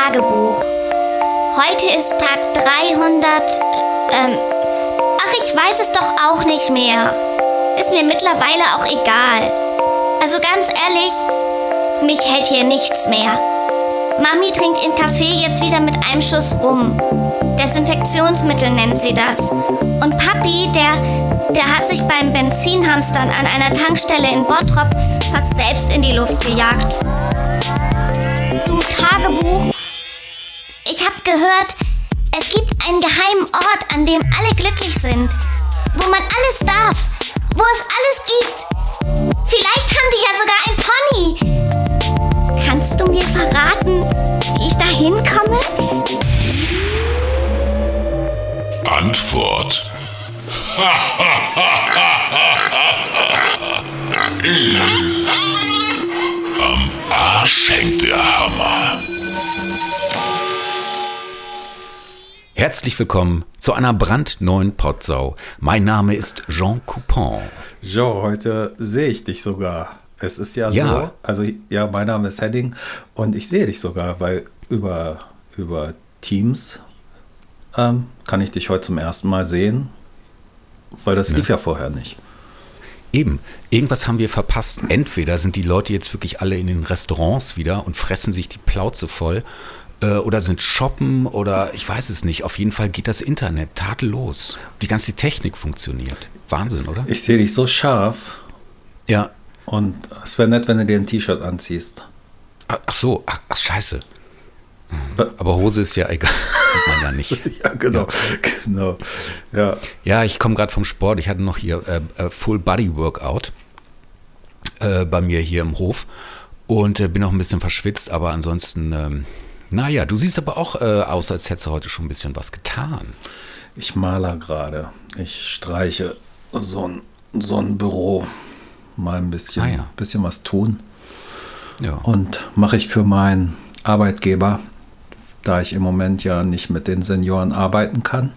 Tagebuch. Heute ist Tag 300. Ähm, ach, ich weiß es doch auch nicht mehr. Ist mir mittlerweile auch egal. Also ganz ehrlich, mich hält hier nichts mehr. Mami trinkt ihren Kaffee jetzt wieder mit einem Schuss rum. Desinfektionsmittel nennt sie das. Und Papi, der, der hat sich beim Benzinhamstern an einer Tankstelle in Bottrop fast selbst in die Luft gejagt. Du Tagebuch. Ich hab gehört, es gibt einen geheimen Ort, an dem alle glücklich sind. Wo man alles darf. Wo es alles gibt. Vielleicht haben die ja sogar ein Pony. Kannst du mir verraten, wie ich da hinkomme? Antwort. Am Arsch hängt der Hammer. Herzlich willkommen zu einer brandneuen Potsau. Mein Name ist Jean Coupon. Jo, heute sehe ich dich sogar. Es ist ja, Ja. so, also ja, mein Name ist Henning und ich sehe dich sogar, weil über, über Teams ähm, kann ich dich heute zum ersten Mal sehen, weil das lief ja vorher nicht. Eben, irgendwas haben wir verpasst. Entweder sind die Leute jetzt wirklich alle in den Restaurants wieder und fressen sich die Plauze voll äh, oder sind shoppen oder ich weiß es nicht. Auf jeden Fall geht das Internet tadellos. Die ganze Technik funktioniert. Wahnsinn, oder? Ich sehe dich so scharf Ja. und es wäre nett, wenn du dir ein T-Shirt anziehst. Ach ach so, ach, ach scheiße. Aber Hose ist ja egal. Sieht man ja nicht. Ja, genau, genau. Ja, Ja, ich komme gerade vom Sport. Ich hatte noch hier äh, äh, Full Body Workout äh, bei mir hier im Hof und äh, bin auch ein bisschen verschwitzt, aber ansonsten, ähm, naja, du siehst aber auch äh, aus, als hättest du heute schon ein bisschen was getan. ich maler gerade. Ich streiche so ein, so ein Büro. Mal ein bisschen, Ah, ja. bisschen was tun. Ja. Und mache ich für meinen Arbeitgeber, da ich im Moment ja nicht mit den Senioren arbeiten kann,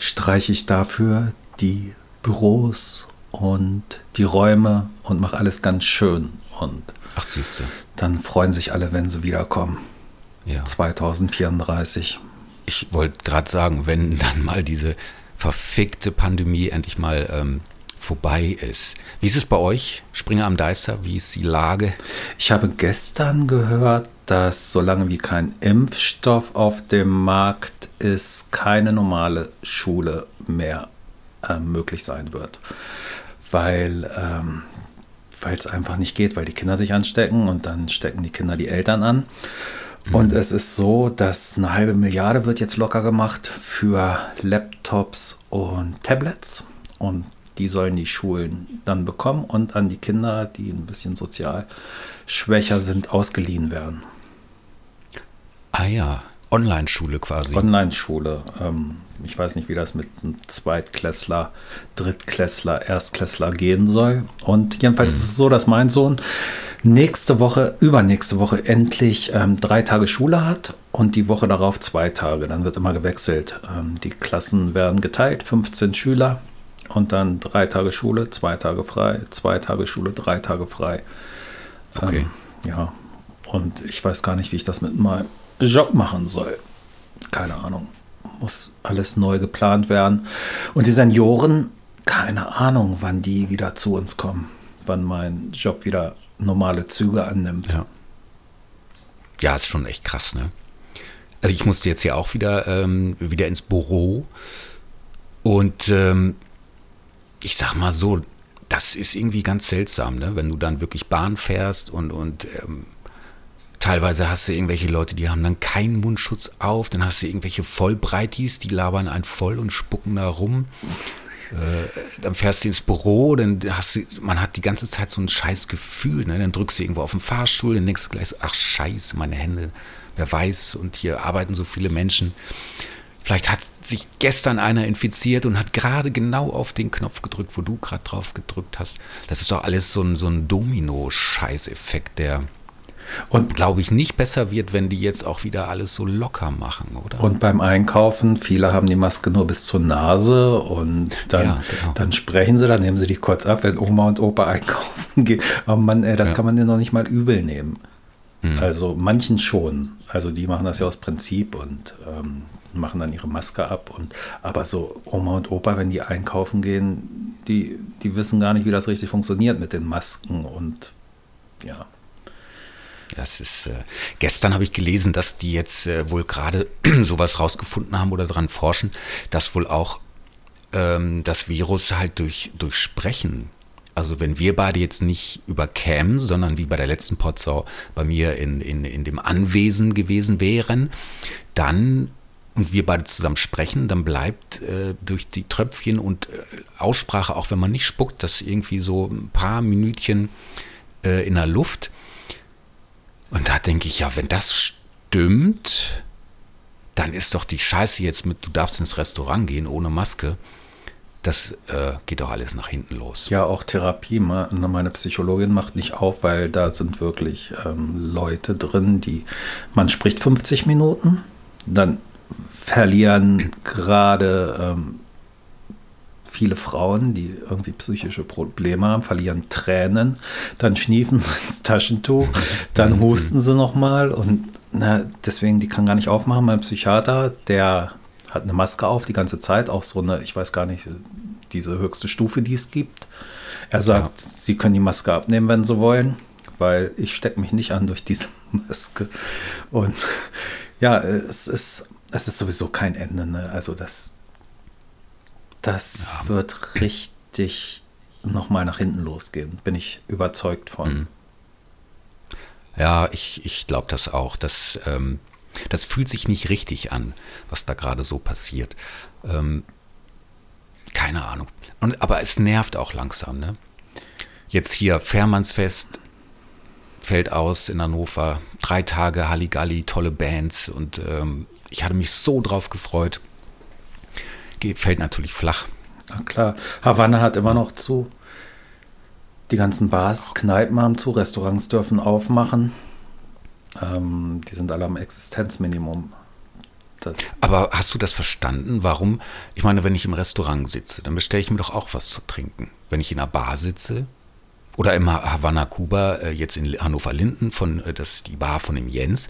streiche ich dafür die Büros und die Räume und mache alles ganz schön. Und Ach, siehst du. dann freuen sich alle, wenn sie wiederkommen. Ja. 2034. Ich wollte gerade sagen, wenn dann mal diese verfickte Pandemie endlich mal ähm, vorbei ist. Wie ist es bei euch, Springer am Deister? Wie ist die Lage? Ich habe gestern gehört, dass solange wie kein Impfstoff auf dem Markt ist, keine normale Schule mehr äh, möglich sein wird. Weil ähm, weil es einfach nicht geht, weil die Kinder sich anstecken und dann stecken die Kinder die Eltern an. Und es ist so, dass eine halbe Milliarde wird jetzt locker gemacht für Laptops und Tablets. Und die sollen die Schulen dann bekommen und an die Kinder, die ein bisschen sozial schwächer sind, ausgeliehen werden. Ah ja, Online-Schule quasi. Online-Schule. Ähm, ich weiß nicht, wie das mit einem Zweitklässler, Drittklässler, Erstklässler gehen soll. Und jedenfalls ist es so, dass mein Sohn nächste Woche, übernächste Woche endlich ähm, drei Tage Schule hat und die Woche darauf zwei Tage. Dann wird immer gewechselt. Ähm, die Klassen werden geteilt, 15 Schüler und dann drei Tage Schule, zwei Tage frei, zwei Tage Schule, drei Tage frei. Okay. Ähm, ja, und ich weiß gar nicht, wie ich das mit meinem Job machen soll. Keine Ahnung. Muss alles neu geplant werden. Und die Senioren, keine Ahnung, wann die wieder zu uns kommen. Wann mein Job wieder normale Züge annimmt. Ja. Ja, ist schon echt krass, ne? Also ich musste jetzt ja auch wieder, ähm, wieder ins Büro und ähm, ich sag mal so, das ist irgendwie ganz seltsam, ne? Wenn du dann wirklich Bahn fährst und, und ähm, teilweise hast du irgendwelche Leute, die haben dann keinen Mundschutz auf, dann hast du irgendwelche Vollbreitis, die labern einen voll und spucken da rum. Äh, dann fährst du ins Büro, dann hast du, man hat die ganze Zeit so ein scheiß Gefühl, ne? Dann drückst du irgendwo auf den Fahrstuhl, dann denkst du gleich so, ach scheiße, meine Hände, wer weiß, und hier arbeiten so viele Menschen. Vielleicht hat sich gestern einer infiziert und hat gerade genau auf den Knopf gedrückt, wo du gerade drauf gedrückt hast. Das ist doch alles so ein, so ein Domino-Scheißeffekt, der, Und, glaube ich, nicht besser wird, wenn die jetzt auch wieder alles so locker machen, oder? und beim Einkaufen, viele haben die Maske nur bis zur Nase und dann, Ja, genau. dann sprechen sie, dann nehmen sie die kurz ab, wenn Oma und Opa einkaufen gehen. Aber Mann, ey, das Ja. kann man dir noch nicht mal übel nehmen. Also manchen schon. Also die machen das ja aus Prinzip und ähm, machen dann ihre Maske ab. Und aber so Oma und Opa, wenn die einkaufen gehen, die, die wissen gar nicht, wie das richtig funktioniert mit den Masken und ja. Das ist, äh, gestern habe ich gelesen, dass die jetzt äh, wohl gerade sowas rausgefunden haben oder daran forschen, dass wohl auch ähm, das Virus halt durch, durch Sprechen, also wenn wir beide jetzt nicht über Cam, sondern wie bei der letzten Potsau bei mir in, in, in dem Anwesen gewesen wären, dann und wir beide zusammen sprechen, dann bleibt äh, durch die Tröpfchen und äh, Aussprache, auch wenn man nicht spuckt, das irgendwie so ein paar Minütchen äh, in der Luft. Und da denke ich, ja, wenn das stimmt, dann ist doch die Scheiße jetzt mit, du darfst ins Restaurant gehen ohne Maske. Das äh, geht doch alles nach hinten los. Ja, auch Therapie. Meine Psychologin macht nicht auf, weil da sind wirklich ähm, Leute drin, die, man spricht 50 Minuten, dann verlieren gerade ähm, viele Frauen, die irgendwie psychische Probleme haben, verlieren Tränen, dann schniefen sie ins Taschentuch, dann husten sie nochmal und na, deswegen, die kann gar nicht aufmachen. Mein Psychiater, der hat eine Maske auf die ganze Zeit, auch so eine, ich weiß gar nicht, diese höchste Stufe, die es gibt. Er sagt, ja. sie können die Maske abnehmen, wenn sie wollen, weil ich stecke mich nicht an durch diese Maske. Und ja, es ist, es ist sowieso kein Ende. Ne? Also das, das ja. wird richtig nochmal nach hinten losgehen, bin ich überzeugt von. Mhm. Ja, ich, ich glaube das auch. Das, ähm, das fühlt sich nicht richtig an, was da gerade so passiert. Ähm, keine Ahnung. Und, aber es nervt auch langsam. Ne? Jetzt hier Fährmannsfest fällt aus in Hannover. Drei Tage Halligalli, tolle Bands. Und ähm, ich hatte mich so drauf gefreut. Fällt natürlich flach. Na klar. Havanna hat immer noch zu. Die ganzen Bars, Kneipen haben zu, Restaurants dürfen aufmachen. Ähm, die sind alle am Existenzminimum. Das Aber hast du das verstanden? Warum? Ich meine, wenn ich im Restaurant sitze, dann bestelle ich mir doch auch was zu trinken. Wenn ich in einer Bar sitze oder im Havana Cuba, äh, jetzt in Hannover Linden, von, äh, das ist die Bar von dem Jens,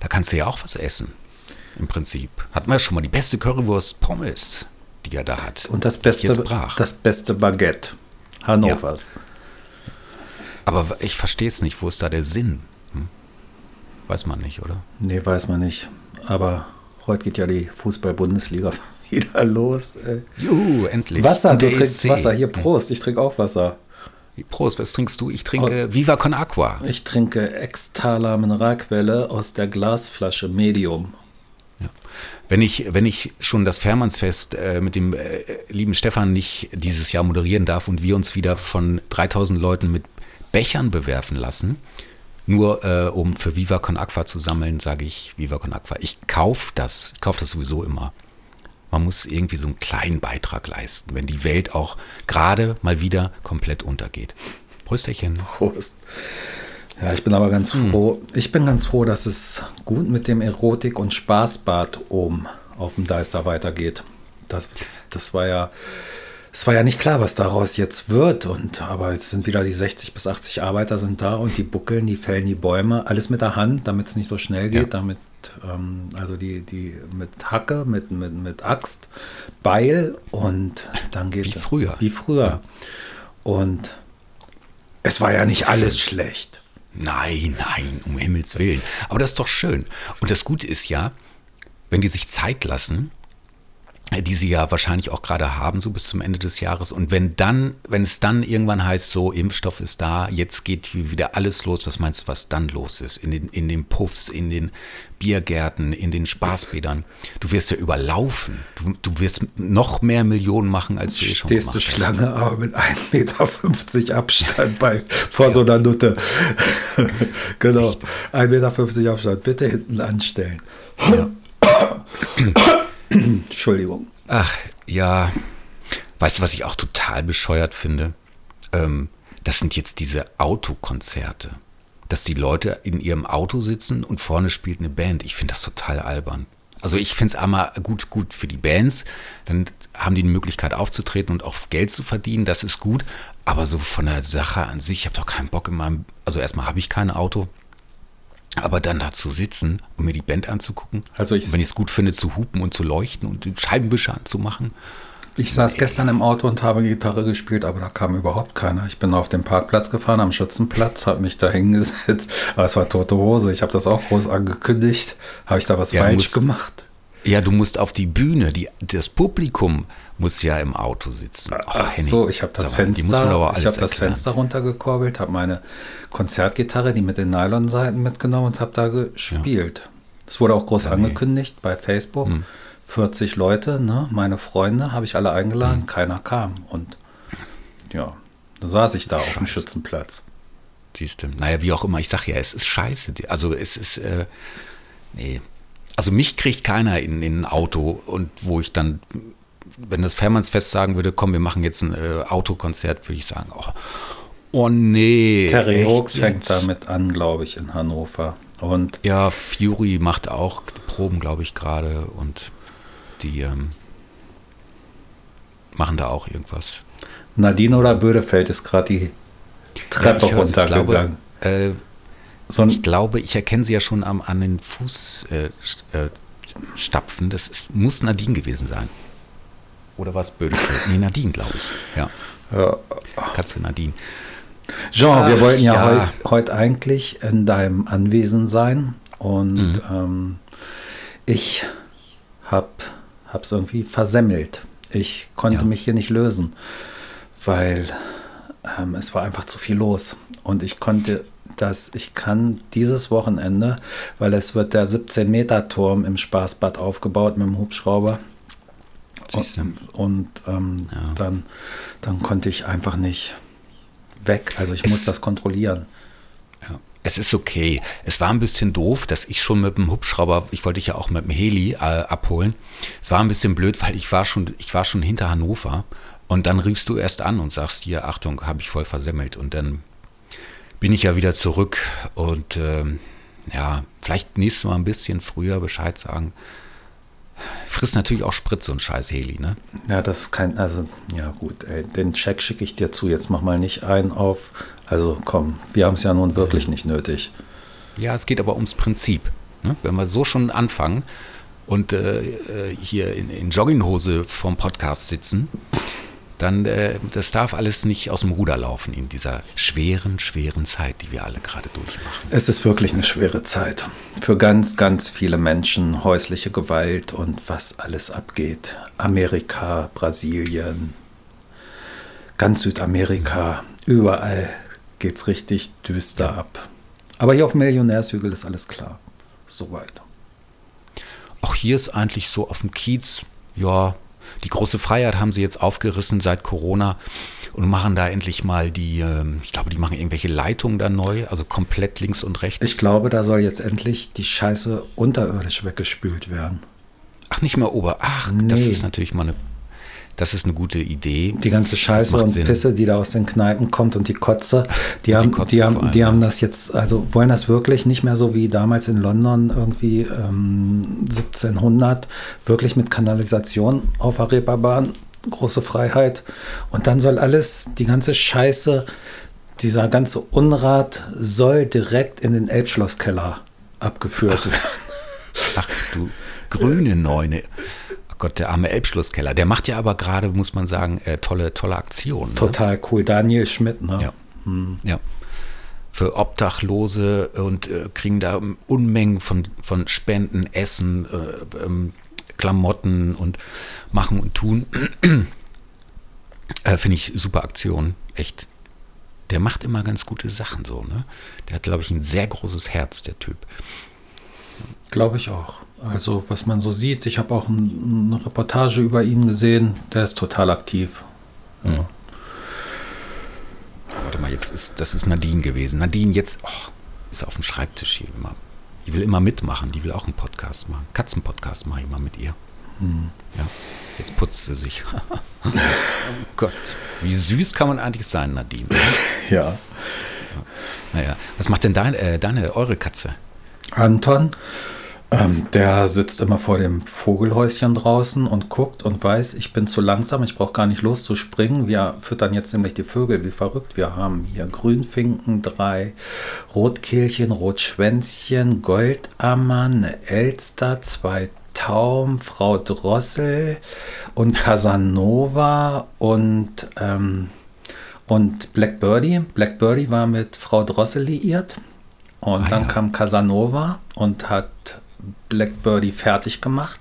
da kannst du ja auch was essen. Im Prinzip. Hat man ja schon mal die beste Currywurst Pommes, die er da hat. Und das beste, das beste Baguette Hannovers. Ja. Aber ich verstehe es nicht. Wo ist da der Sinn? Hm? Weiß man nicht, oder? Nee, weiß man nicht. Aber heute geht ja die Fußball-Bundesliga wieder los. Ey. Juhu, endlich. Wasser, du trinkst ESC. Wasser. Hier, Prost, ich trinke auch Wasser. Prost, was trinkst du? Ich trinke oh, Viva con Aqua. Ich trinke Extala Mineralquelle aus der Glasflasche Medium. Ja. Wenn ich, wenn ich schon das Fährmannsfest äh, mit dem äh, lieben Stefan nicht dieses Jahr moderieren darf und wir uns wieder von 3000 Leuten mit Bechern bewerfen lassen, nur äh, um für Viva Con Aqua zu sammeln, sage ich Viva Con Aqua. Ich kaufe das, ich kaufe das sowieso immer. Man muss irgendwie so einen kleinen Beitrag leisten, wenn die Welt auch gerade mal wieder komplett untergeht. Prösterchen. Prost. Ja, ich bin aber ganz hm. froh. Ich bin ganz froh, dass es gut mit dem Erotik- und Spaßbad oben auf dem Deister weitergeht. Das, das war ja es war ja nicht klar, was daraus jetzt wird. Und aber jetzt sind wieder die 60 bis 80 Arbeiter sind da und die buckeln, die fällen die Bäume, alles mit der Hand, damit es nicht so schnell geht, ja. damit ähm, also die die mit Hacke, mit mit mit Axt, Beil und dann geht wie früher. Wie früher. Ja. Und es war ja nicht alles schlecht. Nein, nein, um Himmels Willen. Aber das ist doch schön. Und das Gute ist ja, wenn die sich Zeit lassen, die sie ja wahrscheinlich auch gerade haben, so bis zum Ende des Jahres. Und wenn dann, wenn es dann irgendwann heißt, so Impfstoff ist da, jetzt geht wieder alles los, was meinst du, was dann los ist? In den, in den Puffs, in den Biergärten, in den Spaßbädern. Du wirst ja überlaufen. Du, du wirst noch mehr Millionen machen, als du eh schon Stehst du Schlange, aber mit 1,50 Meter Abstand bei, vor ja. so einer Nutte. genau. 1,50 Meter Abstand. Bitte hinten anstellen. Ja. Entschuldigung. Ach, ja. Weißt du, was ich auch total bescheuert finde? Ähm, das sind jetzt diese Autokonzerte. Dass die Leute in ihrem Auto sitzen und vorne spielt eine Band. Ich finde das total albern. Also ich finde es einmal gut, gut für die Bands. Dann haben die die Möglichkeit aufzutreten und auch Geld zu verdienen. Das ist gut. Aber so von der Sache an sich, ich habe doch keinen Bock in meinem. Also erstmal habe ich kein Auto. Aber dann da zu sitzen und mir die Band anzugucken, Also ich- wenn ich es gut finde, zu hupen und zu leuchten und den Scheibenwischer anzumachen. Ich saß gestern im Auto und habe Gitarre gespielt, aber da kam überhaupt keiner. Ich bin auf den Parkplatz gefahren, am Schützenplatz, habe mich da hingesetzt. Aber es war tote Hose. Ich habe das auch groß angekündigt. Habe ich da was Ja, falsch gemacht? Ja, du musst auf die Bühne, die, das Publikum muss ja im Auto sitzen. Oh, Ach Henning, so, ich habe das Fenster, ich habe das. Fenster runtergekurbelt, habe meine Konzertgitarre, die mit den Nylonseiten mitgenommen und habe da gespielt. Es wurde auch groß Ja. Hm. angekündigt bei Facebook. 40 Leute, ne, meine Freunde, habe ich alle Hm. eingeladen, keiner kam. Und ja, da saß ich da auf dem Schützenplatz. Siehst du. Naja, wie auch immer, ich sag ja, es ist scheiße. Also es ist, äh, nee. Also mich kriegt keiner in, in ein Auto und wo ich dann, wenn das Fährmannsfest sagen würde, komm, wir machen jetzt ein äh, Autokonzert, würde ich sagen, oh, oh nee. Terry Hawks fängt damit an, glaube ich, in Hannover. Und Ja, Fury macht auch Proben, glaube ich, gerade und die ähm, machen da auch irgendwas. Nadine oder Bödefeld ist gerade die Treppe Ja, runtergegangen. Äh, so ein Ich glaube, ich erkenne sie ja schon am, an den Fußstapfen. Äh, äh, das ist, muss Nadine gewesen sein. Oder was Bödefeld? Nee, Nadine, glaube ich. Ja. Katze Nadine. Jean, wir Ach, wollten ja, ja. Heut, heute eigentlich in deinem Anwesen sein und Mhm. ähm, ich habe es irgendwie versemmelt. Ich konnte Ja. mich hier nicht lösen, weil ähm, es war einfach zu viel los und ich konnte das, ich kann dieses Wochenende, weil es wird der 17 Meter Turm im Spaßbad aufgebaut mit dem Hubschrauber. Und, und ähm, Ja. dann, dann konnte ich einfach nicht weg. Also ich Es- muss das kontrollieren. Ja. Es ist okay. Es war ein bisschen doof, dass ich schon mit dem Hubschrauber, ich wollte dich ja auch mit dem Heli äh, abholen. Es war ein bisschen blöd, weil ich war schon, ich war schon hinter Hannover und dann riefst du erst an und sagst hier, Achtung, habe ich voll versemmelt und dann bin ich ja wieder zurück und ähm, ja, vielleicht nächstes Mal ein bisschen früher Bescheid sagen. Frisst natürlich auch Sprit, so ein scheiß Heli, ne? Ja, das ist kein, also, ja gut, ey, den Check schicke ich dir zu. Jetzt mach mal nicht ein auf. Also komm, wir haben es ja nun wirklich nicht nötig. Ja, es geht aber ums Prinzip. Ne? Wenn wir so schon anfangen und äh, äh, hier in, in Jogginghose vorm Podcast sitzen, dann äh, das darf alles nicht aus dem Ruder laufen in dieser schweren, schweren Zeit, die wir alle gerade durchmachen. Es ist wirklich eine schwere Zeit. Für ganz, ganz viele Menschen häusliche Gewalt und was alles abgeht. Amerika, Brasilien, ganz Südamerika, überall geht's richtig düster ab. Aber hier auf dem Millionärshügel ist alles klar. Soweit. Auch hier ist eigentlich so auf dem Kiez, ja, die große Freiheit haben sie jetzt aufgerissen seit Corona und machen da endlich mal die, ähm, ich glaube, die machen irgendwelche Leitungen da neu, also komplett links und rechts. Ich glaube, da soll jetzt endlich die Scheiße unterirdisch weggespült werden. Ach, nicht mehr Ober. Ach, das Nee. ist natürlich mal eine, das ist eine gute Idee. Die ganze Scheiße und Sinn. Pisse, die da aus den Kneipen kommt und die Kotze, die, haben, Kotze die, haben, allem, die ja. haben das jetzt, also wollen das wirklich nicht mehr so wie damals in London irgendwie ähm, 1700, wirklich mit Kanalisation auf der Reeperbahn, große Freiheit. Und dann soll alles, die ganze Scheiße, dieser ganze Unrat soll direkt in den Elbschlosskeller abgeführt werden. Ach, du grüne Neune. Gott, der arme Elbschlusskeller. Der macht ja aber gerade, muss man sagen, äh, tolle, tolle Aktionen. Ne? Total cool. Daniel Schmidt, ne? Ja. ja. Für Obdachlose und äh, kriegen da Unmengen von, von Spenden, Essen, äh, ähm, Klamotten und machen und tun. äh, Finde ich super Aktion. Echt. Der macht immer ganz gute Sachen so, ne? Der hat, glaube ich, ein sehr großes Herz, der Typ. Glaube ich auch. Also, was man so sieht, ich habe auch ein, eine Reportage über ihn gesehen, der ist total aktiv. Warte mal, jetzt ist, das ist Nadine gewesen. Nadine jetzt oh, ist auf dem Schreibtisch hier immer. Die will immer mitmachen, die will auch einen Podcast machen. Katzenpodcast mache ich mal mit ihr. Ja, jetzt putzt sie sich. oh Gott, wie süß kann man eigentlich sein, Nadine? Ja. Naja, was macht denn dein, äh, deine, eure Katze? Anton, Ähm, der sitzt immer vor dem Vogelhäuschen draußen und guckt und weiß, ich bin zu langsam, ich brauche gar nicht loszuspringen. Wir füttern jetzt nämlich die Vögel wie verrückt. Wir haben hier Grünfinken, drei Rotkehlchen, Rotschwänzchen, Goldammern, eine Elster, zwei Taum, Frau Drossel und Casanova und, ähm, und Black Birdie. Black Birdie war mit Frau Drossel liiert. Und Ah, dann ja. kam Casanova und hat Black Birdie fertig gemacht.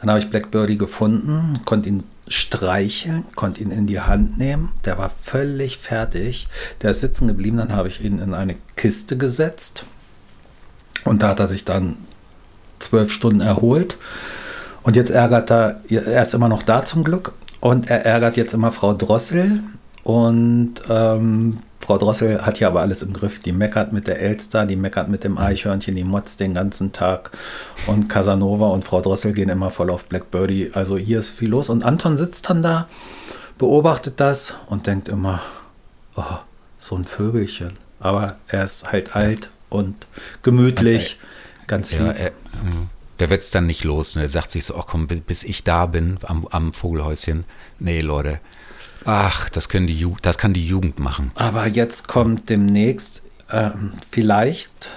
Dann habe ich Black Birdie gefunden, konnte ihn streicheln, konnte ihn in die Hand nehmen. Der war völlig fertig. Der ist sitzen geblieben. Dann habe ich ihn in eine Kiste gesetzt. Und da hat er sich dann zwölf Stunden erholt. Und jetzt ärgert er, er ist immer noch da zum Glück. Und er ärgert jetzt immer Frau Drossel. Und ähm, Frau Drossel hat hier aber alles im Griff. Die meckert mit der Elster, die meckert mit dem Eichhörnchen, die motzt den ganzen Tag. Und Casanova und Frau Drossel gehen immer voll auf Black Birdie. Also hier ist viel los. Und Anton sitzt dann da, beobachtet das und denkt immer, oh, so ein Vögelchen. Aber er ist halt alt und gemütlich. Ganz Ja, lieb. er, ähm, der wird es dann nicht los. Ne? Er sagt sich so, ach komm, bis, bis ich da bin am, am Vogelhäuschen. Nee, Leute. Ach, das, können die Ju das kann die Jugend machen. Aber jetzt kommt demnächst ähm, vielleicht,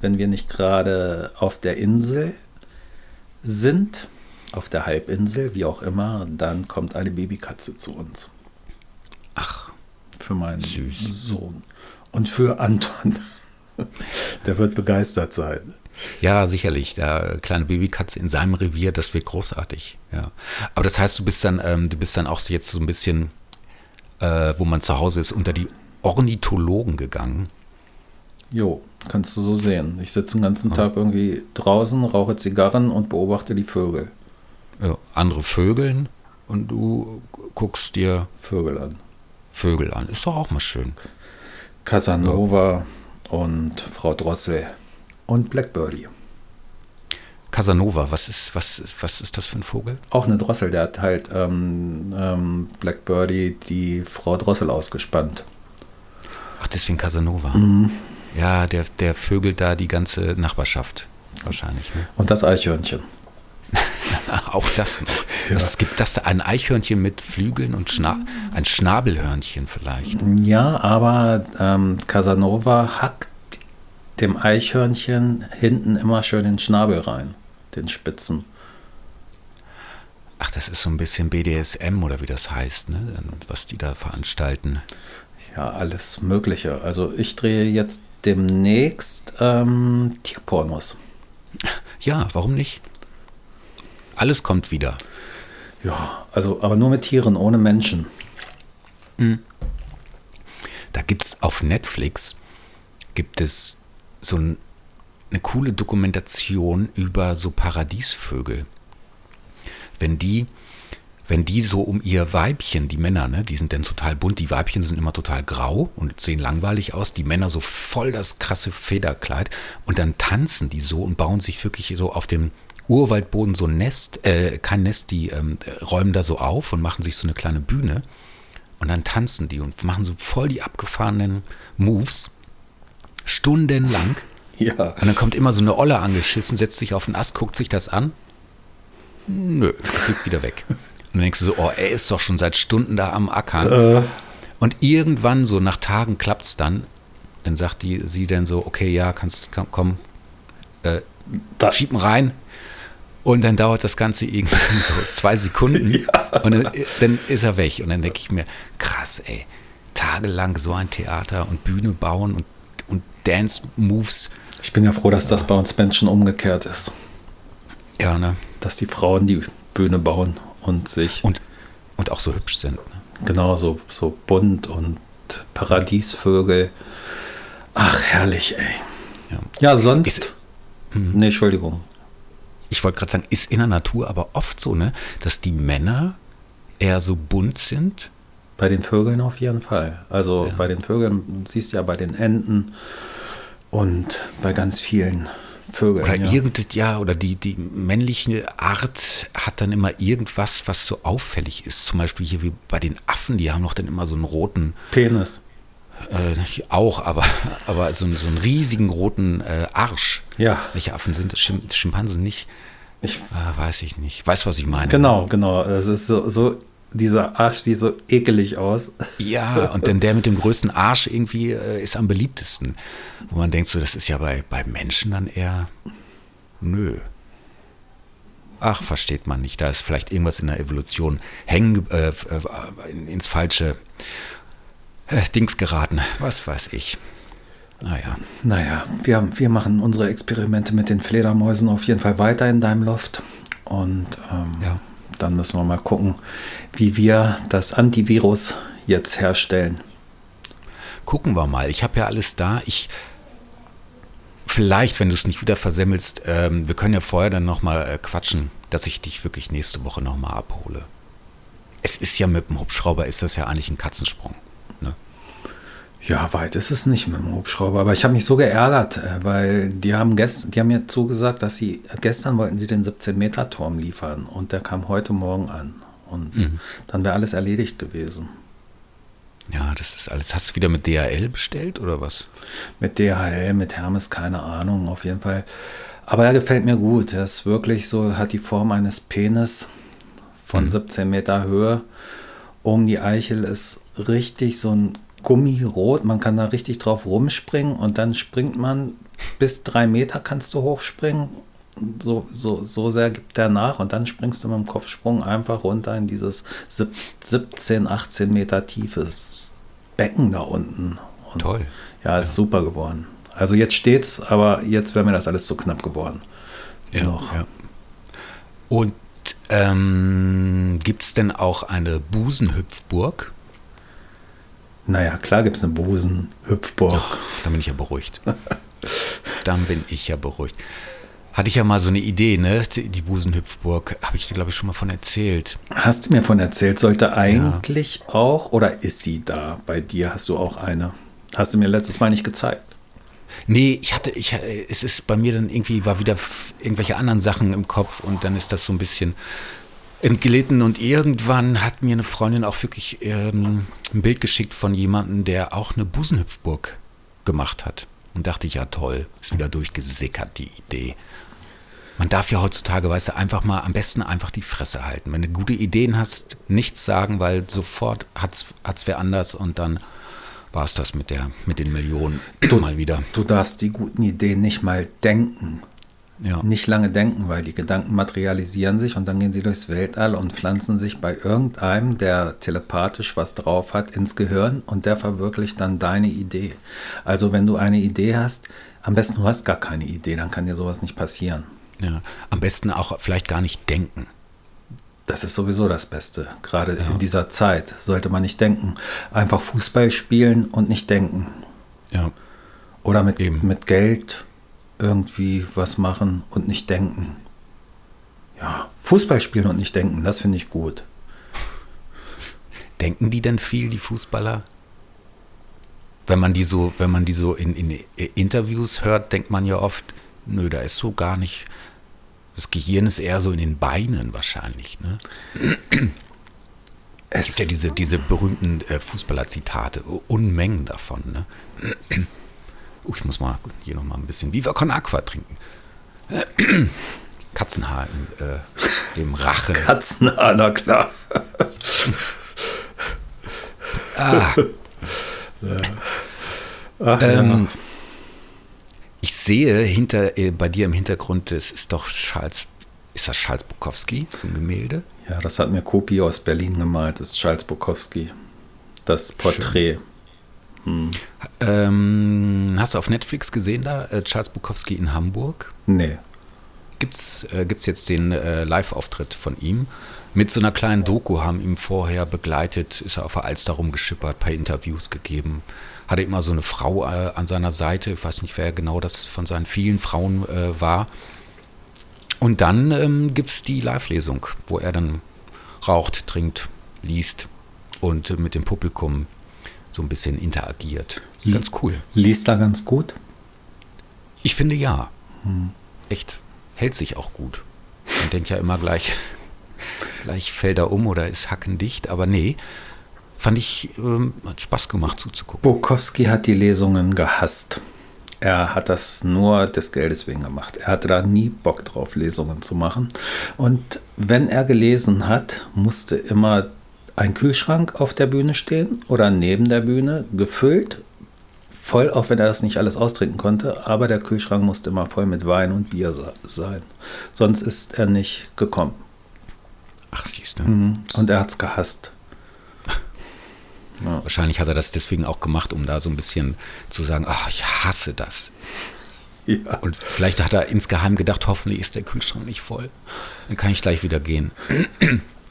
wenn wir nicht gerade auf der Insel sind, auf der Halbinsel, wie auch immer, dann kommt eine Babykatze zu uns. Ach, Für meinen Süß. Sohn. Und für Anton. Der wird begeistert sein. ja, sicherlich. Der kleine Babykatze in seinem Revier, das wird großartig. Ja. Aber das heißt, du bist dann, ähm, du bist dann auch jetzt so ein bisschen, äh, wo man zu Hause ist, unter die Ornithologen gegangen. Jo, kannst du so sehen. Ich sitze den ganzen Tag irgendwie draußen, rauche Zigarren und beobachte die Vögel. Ja, andere Vögeln und du guckst dir Vögel an. Vögel an. Ist doch auch mal schön. Casanova und Frau Drossel und Blackbirdie. Casanova, was ist, was, was ist das für ein Vogel? Auch eine Drossel, der hat halt ähm, ähm, Blackbirdie die Frau Drossel ausgespannt. Ach, deswegen Casanova. Mhm. Ja, der, der vögelt da die ganze Nachbarschaft. Wahrscheinlich. Ne? Und das Eichhörnchen. Auch das noch. Was gibt das da? Ein Eichhörnchen mit Flügeln und Schna ein Schnabelhörnchen vielleicht. Ja, aber ähm, Casanova hackt dem Eichhörnchen hinten immer schön den Schnabel rein, den Spitzen. Ach, das ist so ein bisschen BDSM oder wie das heißt, ne? was die da veranstalten. Ja, alles Mögliche. Also ich drehe jetzt demnächst ähm, Tierpornos. Ja, warum nicht? Alles kommt wieder. Ja, also aber nur mit Tieren, ohne Menschen. Da gibt es auf Netflix gibt es so ein, eine coole Dokumentation über so Paradiesvögel. Wenn die, wenn die so um ihr Weibchen, die Männer, ne, die sind dann total bunt, die Weibchen sind immer total grau und sehen langweilig aus, die Männer so voll das krasse Federkleid und dann tanzen die so und bauen sich wirklich so auf dem Urwaldboden so ein Nest, äh, kein Nest, die ähm, räumen da so auf und machen sich so eine kleine Bühne und dann tanzen die und machen so voll die abgefahrenen Moves, stundenlang. Ja. Und dann kommt immer so eine Olle angeschissen, setzt sich auf den Ast, guckt sich das an. Nö, fliegt wieder weg. Und dann denkst du so, oh, er ist doch schon seit Stunden da am Ackern. Und irgendwann, so nach Tagen, klappt es dann. Dann sagt die, sie dann so, okay, ja, kannst, komm, komm äh, schieb ihn rein. Und dann dauert das Ganze irgendwie so zwei Sekunden. Und dann, dann ist er weg. Und dann denke ich mir, krass, ey, tagelang so ein Theater und Bühne bauen und, und Dance-Moves. Ich bin ja froh, dass das bei uns Menschen umgekehrt ist. Ja, ne? Dass die Frauen die Bühne bauen und sich Und, und auch so hübsch sind. Ne? genauso so bunt und Paradiesvögel. Ach, herrlich, ey. Ja. Ja, sonst. Ist- nee, Entschuldigung. Ich wollte gerade sagen, ist in der Natur aber oft so, ne, dass die Männer eher so bunt sind. Bei den Vögeln auf jeden Fall. Also Ja. bei den Vögeln, siehst du ja bei den Enten und bei ganz vielen Vögeln. Oder ja. irgend, ja, oder die, die männliche Art hat dann immer irgendwas, was so auffällig ist. Zum Beispiel hier wie bei den Affen, die haben noch dann immer so einen roten, Penis. Äh, auch, aber, aber so, so einen riesigen roten äh, Arsch. Ja. Welche Affen sind das? Schim Schimpansen nicht? Ich, Ah, weiß ich nicht. Weißt du, was ich meine? genau, genau. Es ist so, so, dieser Arsch sieht so ekelig aus. Ja, und dann der mit dem größten Arsch irgendwie äh, ist am beliebtesten. Wo man denkt, so, das ist ja bei, bei Menschen dann eher. Nö. Ach, versteht man nicht. Da ist vielleicht irgendwas in der Evolution hängen, äh, äh, in- ins falsche äh, Dings geraten. Was weiß ich. Naja. Naja, wir, wir machen unsere Experimente mit den Fledermäusen auf jeden Fall weiter in deinem Loft. Und ähm, Ja. Dann müssen wir mal gucken, wie wir das Antivirus jetzt herstellen. Gucken wir mal. Ich habe ja alles da. Ich. Vielleicht, wenn du es nicht wieder versemmelst, ähm, wir können ja vorher dann nochmal äh, quatschen, dass ich dich wirklich nächste Woche nochmal abhole. Es ist ja mit dem Hubschrauber, ist das ja eigentlich ein Katzensprung. Ja, weit ist es nicht mit dem Hubschrauber, aber ich habe mich so geärgert, äh, weil die haben gestern, die haben mir zugesagt, dass sie gestern wollten sie den 17 Meter Turm liefern und der kam heute Morgen an und dann wäre alles erledigt gewesen. Ja, das ist alles. Hast du wieder mit DHL bestellt oder was? Mit DHL, mit Hermes, keine Ahnung, auf jeden Fall. Aber er gefällt mir gut. Er ist wirklich so, hat die Form eines Penis von 17 Meter Höhe. Um die Eichel ist richtig so ein Gummirot. Man kann da richtig drauf rumspringen und dann springt man bis drei Meter kannst du hochspringen. So, so, so sehr gibt er nach und dann springst du mit dem Kopfsprung einfach runter in dieses sieb- 17, 18 Meter tiefes Becken da unten. Und Toll. ja, ist super geworden. Also jetzt steht's, aber jetzt wäre mir das alles zu knapp geworden. Noch. Ja. Und ähm, gibt es denn auch eine Busenhüpfburg? Naja, klar gibt es eine Busenhüpfburg. Dann bin ich ja beruhigt. Dann bin ich ja beruhigt. Hatte ich ja mal so eine Idee, ne? Die Busenhüpfburg. Habe ich dir, glaube ich, schon mal von erzählt. Hast du mir von erzählt, sollte eigentlich auch, oder ist sie da bei dir? Hast du auch eine? Hast du mir letztes Mal nicht gezeigt? Nee, ich hatte, ich, äh, es ist bei mir dann irgendwie, war wieder irgendwelche anderen Sachen im Kopf und dann ist das so ein bisschen entglitten und irgendwann hat mir eine Freundin auch wirklich ähm, ein Bild geschickt von jemandem, der auch eine Busenhüpfburg gemacht hat. Und dachte ich, ja toll, ist wieder durchgesickert, die Idee. Man darf ja heutzutage, weißt du, einfach mal am besten einfach die Fresse halten. Wenn du gute Ideen hast, nichts sagen, weil sofort hat's, hat's wer anders und dann war es das mit, der, mit den Millionen mal wieder. Du darfst die guten Ideen nicht mal denken. Ja. Nicht lange denken, weil die Gedanken materialisieren sich und dann gehen sie durchs Weltall und pflanzen sich bei irgendeinem, der telepathisch was drauf hat, ins Gehirn und der verwirklicht dann deine Idee. Also wenn du eine Idee hast, am besten du hast gar keine Idee, dann kann dir sowas nicht passieren. Ja, am besten auch vielleicht gar nicht denken. Das ist sowieso das Beste. Gerade in dieser Zeit sollte man nicht denken. Einfach Fußball spielen und nicht denken. Ja, Oder mit, Eben. mit Geld irgendwie was machen und nicht denken. Ja, Fußball spielen und nicht denken, das finde ich gut. denken die denn viel, die Fußballer? Wenn man die so, wenn man die so in, in Interviews hört, denkt man ja oft, nö, da ist so gar nicht. Das Gehirn ist eher so in den Beinen wahrscheinlich. Ne? Es, gibt ja diese, diese berühmten äh, Fußballer-Zitate, Unmengen davon. Ne? Uh, ich muss mal hier nochmal ein bisschen Viva Con Aqua trinken. Katzenhaar im, äh, im Rachen. Katzenhaar, na klar. Ah, Ach, ähm, ich sehe hinter, äh, bei dir im Hintergrund, es ist doch Charles, ist das Charles Bukowski, so ein Gemälde? ja. ja, das hat mir Kopi aus Berlin gemalt, das ist Charles Bukowski. Das Porträt. Ähm, hast du auf Netflix gesehen da, äh, Charles Bukowski in Hamburg? Nee. Gibt's, äh, gibt's jetzt den äh, Live-Auftritt von ihm. Mit so einer kleinen Doku haben ihm vorher begleitet, ist er auf der Alster rumgeschippert, paar Interviews gegeben. Hatte immer so eine Frau äh, an seiner Seite, ich weiß nicht, wer genau das von seinen vielen Frauen äh, war. Und dann ähm, gibt es die Live-Lesung, wo er dann raucht, trinkt, liest und äh, mit dem Publikum so ein bisschen interagiert. Ganz cool. Liest da ganz gut? Ich finde ja. Echt. Hält sich auch gut. Man denkt ja immer gleich, gleich fällt er um oder ist hackendicht, aber nee. fand ich, ähm, hat Spaß gemacht zuzugucken. Bukowski hat die Lesungen gehasst. Er hat das nur des Geldes wegen gemacht. Er hatte da nie Bock drauf, Lesungen zu machen. Und wenn er gelesen hat, musste immer ein Kühlschrank auf der Bühne stehen oder neben der Bühne, gefüllt, voll, auch wenn er das nicht alles austrinken konnte. Aber der Kühlschrank musste immer voll mit Wein und Bier sein. Sonst ist er nicht gekommen. Ach, siehst du. Und er hat es gehasst. Wahrscheinlich hat er das deswegen auch gemacht, um da so ein bisschen zu sagen, ach, ich hasse das. Ja. Und vielleicht hat er insgeheim gedacht, hoffentlich ist der Kühlschrank nicht voll. Dann kann ich gleich wieder gehen.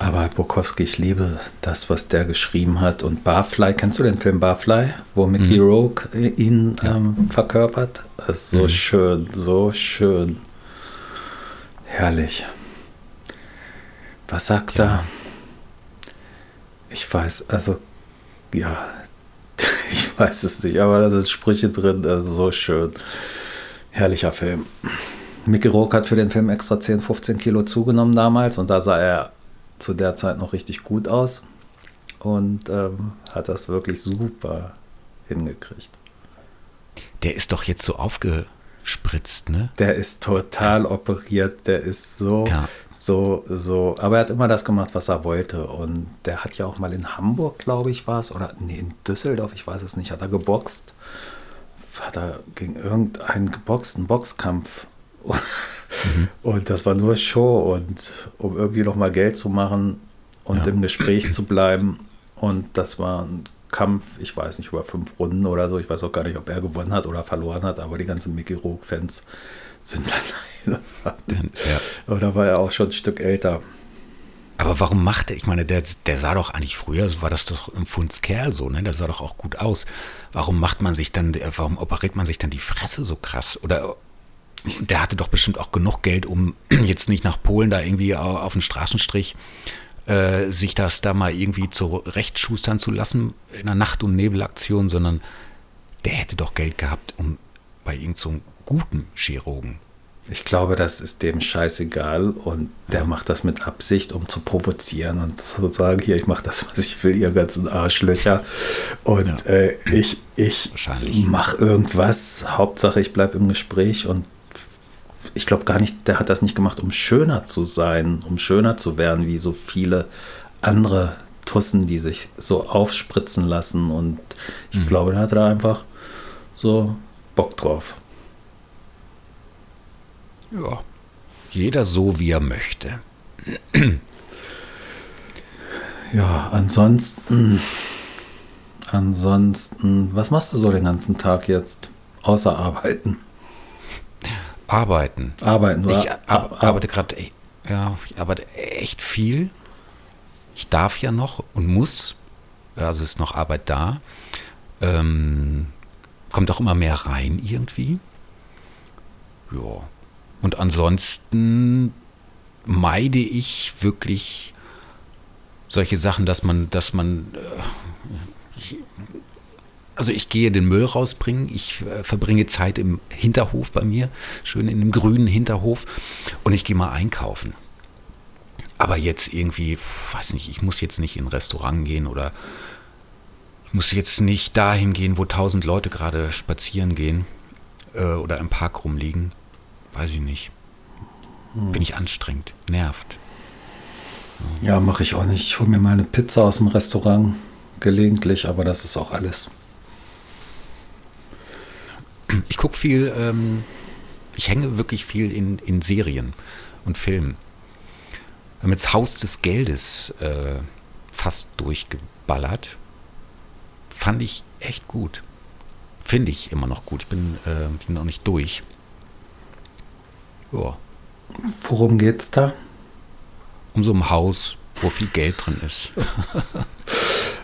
Aber Bukowski, ich liebe das, was der geschrieben hat. Und Barfly, kennst du den Film Barfly, wo Mickey Rourke ihn ähm, verkörpert? Das ist so schön, so schön. Herrlich. Was sagt er? Ich weiß, also, ja, ich weiß es nicht, aber da sind Sprüche drin, das ist so schön. Herrlicher Film. Mickey Rourke hat für den Film extra 10, 15 Kilo zugenommen damals und da sah er zu der Zeit noch richtig gut aus und ähm, hat das wirklich super hingekriegt. Der ist doch jetzt so aufgespritzt, ne? Der ist total operiert, der ist so, Ja. so, so. Aber er hat immer das gemacht, was er wollte. Und der hat ja auch mal in Hamburg, glaube ich, war es, oder nee, in Düsseldorf, ich weiß es nicht, hat er geboxt. Hat er gegen irgendeinen geboxten Boxkampf. Und das war nur Show und um irgendwie noch mal Geld zu machen und Ja. im Gespräch zu bleiben. Und das war ein Kampf, ich weiß nicht, über fünf Runden oder so. Ich weiß auch gar nicht, ob er gewonnen hat oder verloren hat, aber die ganzen Mickey Rourke-Fans sind dann Ja. Oder war er auch schon ein Stück älter? Aber warum macht er, ich meine, der, der sah doch eigentlich früher, war das doch ein Fundskerl so, ne? Der sah doch auch gut aus. Warum macht man sich dann, warum operiert man sich dann die Fresse so krass? Oder der hatte doch bestimmt auch genug Geld, um jetzt nicht nach Polen da irgendwie au- auf den Straßenstrich äh, sich das da mal irgendwie zurechtschustern zu lassen in einer Nacht- und Nebelaktion, sondern der hätte doch Geld gehabt, um bei irgendeinem so guten Chirurgen. Ich glaube, das ist dem scheißegal und der macht das mit Absicht, um zu provozieren und zu sagen, hier, ich mache das, was ich will, ihr ganzen Arschlöcher. Und Ja. äh, ich, ich mache irgendwas. Hauptsache, ich bleibe im Gespräch und ich glaube gar nicht, der hat das nicht gemacht, um schöner zu sein, um schöner zu werden, wie so viele andere Tussen, die sich so aufspritzen lassen. Und ich glaube, der hatte da einfach so Bock drauf. Ja. Jeder so, wie er möchte. Ja, ansonsten, ansonsten, was machst du so den ganzen Tag jetzt? Außer arbeiten. Arbeiten. Arbeiten, du Ich ar- ar ar- arbeite gerade, ja, ich arbeite echt viel. Ich darf ja noch und muss. Also ist noch Arbeit da. Ähm, kommt auch immer mehr rein irgendwie. Ja. Und ansonsten meide ich wirklich solche Sachen, dass man, dass man, äh, also ich gehe den Müll rausbringen, ich äh, verbringe Zeit im Hinterhof bei mir, schön in dem grünen Hinterhof und ich gehe mal einkaufen. Aber jetzt irgendwie, weiß nicht, ich muss jetzt nicht in ein Restaurant gehen oder ich muss jetzt nicht dahin gehen, wo tausend Leute gerade spazieren gehen äh, oder im Park rumliegen. Weiß ich nicht. Bin ich anstrengend, nervt. Ja, mache ich auch nicht. Ich hole mir mal eine Pizza aus dem Restaurant, gelegentlich, aber das ist auch alles. Ich gucke viel, ähm, ich hänge wirklich viel in, in Serien und Filmen. Wir haben jetzt Haus des Geldes äh, fast durchgeballert. Fand ich echt gut. Finde ich immer noch gut. Ich bin, äh, bin noch nicht durch. Ja, Worum geht's da? um so ein Haus, wo viel Geld drin ist.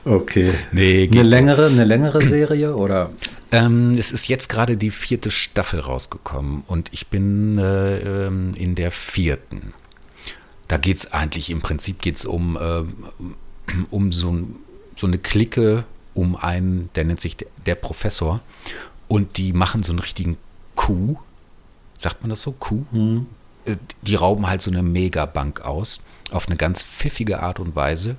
Okay. Nee, Eine längere, eine längere Serie oder? Ähm, es ist jetzt gerade die vierte Staffel rausgekommen und ich bin äh, ähm, in der vierten. Da geht es eigentlich, im Prinzip geht es um, ähm, um so, so eine Clique, um einen, der nennt sich der, der Professor und die machen so einen richtigen Coup. Sagt man das so? Coup? Äh, Die rauben halt so eine Megabank aus, auf eine ganz pfiffige Art und Weise.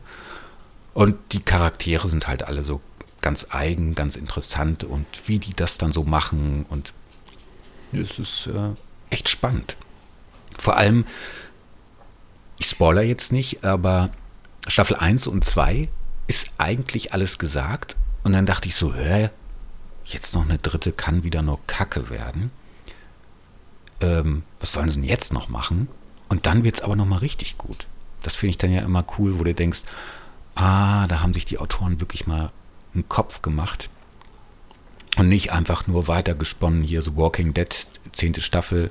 Und die Charaktere sind halt alle so ganz eigen, ganz interessant und wie die das dann so machen und es ist äh, echt spannend. Vor allem, ich spoiler jetzt nicht, aber Staffel 1 und 2 ist eigentlich alles gesagt und dann dachte ich so, hä, jetzt noch eine dritte kann wieder nur Kacke werden. Ähm, was sollen sie denn jetzt noch machen? Und dann wird es aber nochmal richtig gut. Das finde ich dann ja immer cool, wo du denkst, ah, da haben sich die Autoren wirklich mal einen Kopf gemacht und nicht einfach nur weitergesponnen, hier so Walking Dead, zehnte Staffel,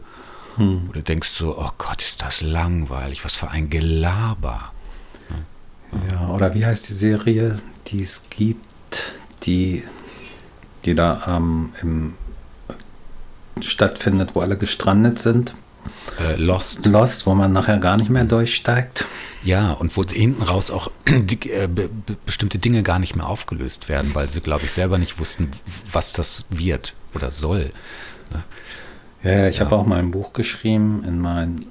hm. wo du denkst so, oh Gott, ist das langweilig, was für ein Gelaber. Ja, oder wie heißt die Serie, die es gibt, die, die da ähm, im, stattfindet, wo alle gestrandet sind? Äh, Lost. Lost, wo man nachher gar nicht mehr durchsteigt. Ja, und wo hinten raus auch die, äh, be, bestimmte Dinge gar nicht mehr aufgelöst werden, weil sie, glaube ich, selber nicht wussten, was das wird oder soll. Ne? Ja, ich ja. habe auch mal ein Buch geschrieben in meinen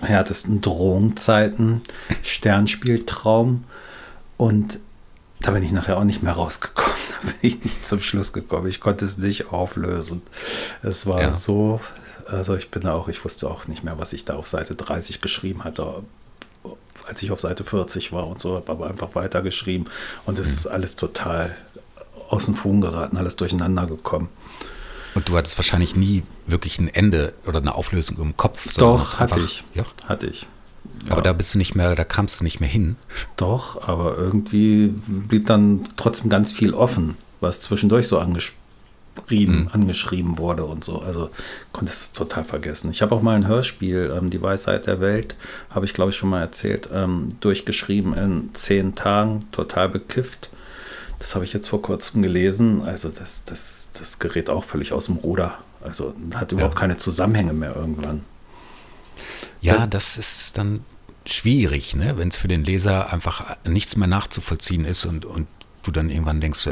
härtesten Drohungszeiten, Sternspieltraum. Und da bin ich nachher auch nicht mehr rausgekommen. Da bin ich nicht zum Schluss gekommen. Ich konnte es nicht auflösen. Es war ja. so, also ich bin auch, ich wusste auch nicht mehr, was ich da auf Seite 30 geschrieben hatte, als ich auf Seite 40 war und so, habe aber einfach weitergeschrieben und es ist alles total aus dem Fugen geraten, alles durcheinander gekommen. Und du hattest wahrscheinlich nie wirklich ein Ende oder eine Auflösung im Kopf. Doch, hatte ich. Ja? Hatte ich. Ja. Aber da bist du nicht mehr, da kamst du nicht mehr hin. Doch, aber irgendwie blieb dann trotzdem ganz viel offen, was zwischendurch so angeschrieben, mhm. angeschrieben wurde und so. Also konnte es total vergessen. Ich habe auch mal ein Hörspiel, ähm, Die Weisheit der Welt, habe ich glaube ich schon mal erzählt, ähm, durchgeschrieben in zehn Tagen, total bekifft. Das habe ich jetzt vor kurzem gelesen. Also das, das, das gerät auch völlig aus dem Ruder. Also hat überhaupt ja. keine Zusammenhänge mehr irgendwann. Ja, das, das ist dann schwierig, ne? wenn es für den Leser einfach nichts mehr nachzuvollziehen ist und, und du dann irgendwann denkst,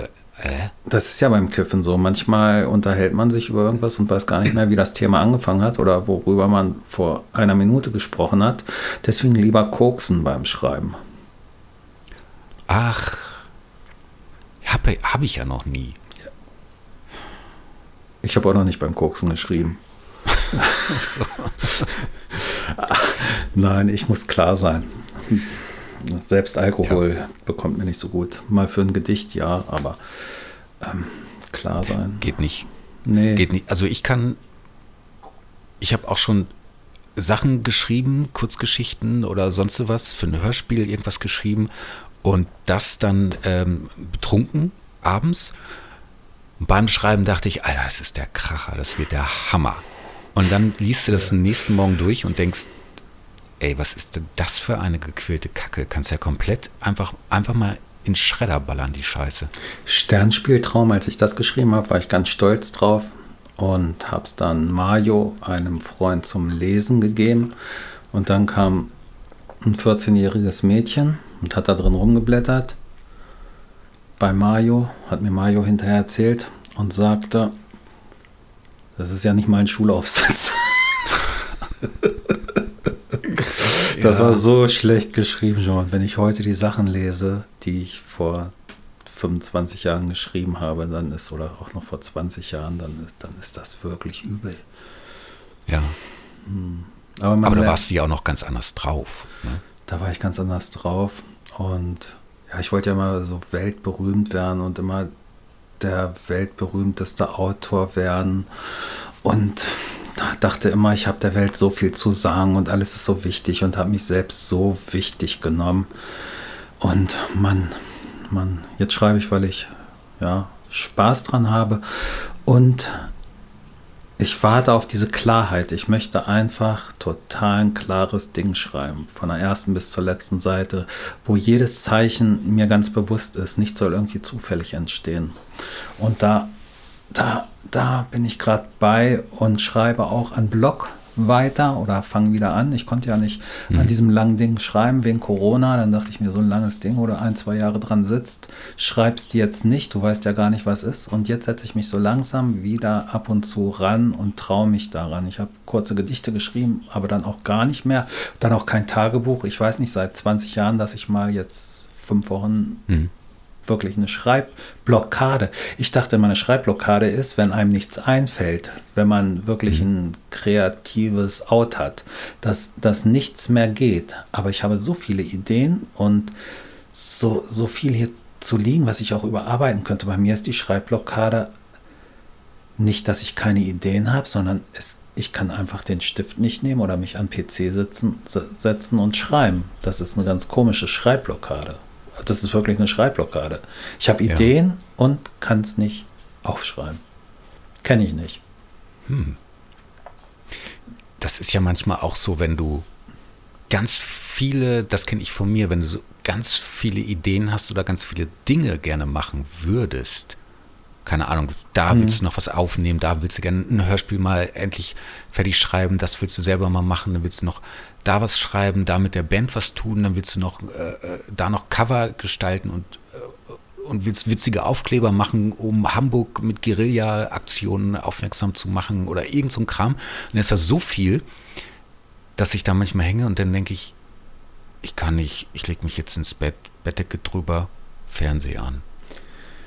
Das ist ja beim Kiffen so. Manchmal unterhält man sich über irgendwas und weiß gar nicht mehr, wie das Thema angefangen hat oder worüber man vor einer Minute gesprochen hat. Deswegen lieber koksen beim Schreiben. Ach, habe hab ich ja noch nie. Ich habe auch noch nicht beim Koksen geschrieben. Nein, ich muss klar sein. Selbst Alkohol ja. bekommt mir nicht so gut. Mal für ein Gedicht ja, aber ähm, klar sein. Geht nicht. Nee. Geht nicht. Also ich kann, ich habe auch schon Sachen geschrieben, Kurzgeschichten oder sonst was, für ein Hörspiel irgendwas geschrieben und das dann ähm, betrunken abends. Und beim Schreiben dachte ich, Alter, das ist der Kracher, das wird der Hammer. Und dann liest du das den nächsten Morgen durch und denkst, ey, was ist denn das für eine gequälte Kacke? Kannst ja komplett einfach, einfach mal in Schredder ballern, die Scheiße. Sternspieltraum, als ich das geschrieben habe, war ich ganz stolz drauf und habe es dann Mario, einem Freund, zum Lesen gegeben. Und dann kam ein 14-jähriges Mädchen und hat da drin rumgeblättert. Bei Mario, hat mir Mario hinterher erzählt und sagte, das ist ja nicht mal ein Schulaufsatz. das ja. war so schlecht geschrieben schon. Wenn ich heute die Sachen lese, die ich vor 25 Jahren geschrieben habe, dann ist, oder auch noch vor 20 Jahren, dann ist, dann ist das wirklich übel. Ja. Hm. Aber, Aber da warst du ja auch noch ganz anders drauf. Ne? Da war ich ganz anders drauf. Und ja, ich wollte ja immer so weltberühmt werden und immer der weltberühmteste Autor werden. Und dachte immer, ich habe der Welt so viel zu sagen und alles ist so wichtig und habe mich selbst so wichtig genommen. Und man, man, jetzt schreibe ich, weil ich ja Spaß dran habe und ich warte auf diese Klarheit. Ich möchte einfach total ein klares Ding schreiben, von der ersten bis zur letzten Seite, wo jedes Zeichen mir ganz bewusst ist. Nicht soll irgendwie zufällig entstehen. Und da, da, da bin ich gerade bei und schreibe auch einen Blog weiter oder fange wieder an. Ich konnte ja nicht mhm. an diesem langen Ding schreiben wegen Corona. Dann dachte ich mir, so ein langes Ding, wo du ein, zwei Jahre dran sitzt, schreibst du jetzt nicht. Du weißt ja gar nicht, was ist. Und jetzt setze ich mich so langsam wieder ab und zu ran und traue mich daran. Ich habe kurze Gedichte geschrieben, aber dann auch gar nicht mehr. Dann auch kein Tagebuch. Ich weiß nicht, seit 20 Jahren, dass ich mal jetzt fünf Wochen wirklich eine Schreibblockade. Ich dachte, meine Schreibblockade ist, wenn einem nichts einfällt, wenn man wirklich ein kreatives Out hat, dass, dass nichts mehr geht. Aber ich habe so viele Ideen und so, so viel hier zu liegen, was ich auch überarbeiten könnte. Bei mir ist die Schreibblockade nicht, dass ich keine Ideen habe, sondern es, ich kann einfach den Stift nicht nehmen oder mich an PC sitzen, se- setzen und schreiben. Das ist eine ganz komische Schreibblockade. Das ist wirklich eine Schreibblockade. Ich habe Ja. Ideen und kann es nicht aufschreiben. Kenne ich nicht. das ist ja manchmal auch so, wenn du ganz viele, das kenne ich von mir, wenn du so ganz viele Ideen hast oder ganz viele Dinge gerne machen würdest. Keine Ahnung, da willst du noch was aufnehmen, da willst du gerne ein Hörspiel mal endlich fertig schreiben, das willst du selber mal machen, dann willst du noch da was schreiben, da mit der Band was tun, dann willst du noch äh, äh, da noch Cover gestalten und äh, und willst witzige Aufkleber machen, um Hamburg mit Guerilla-Aktionen aufmerksam zu machen oder irgend so ein Kram. Und dann ist das so viel, dass ich da manchmal hänge und dann denke ich, ich kann nicht, ich lege mich jetzt ins Bett, Bettdecke drüber, Fernseher an.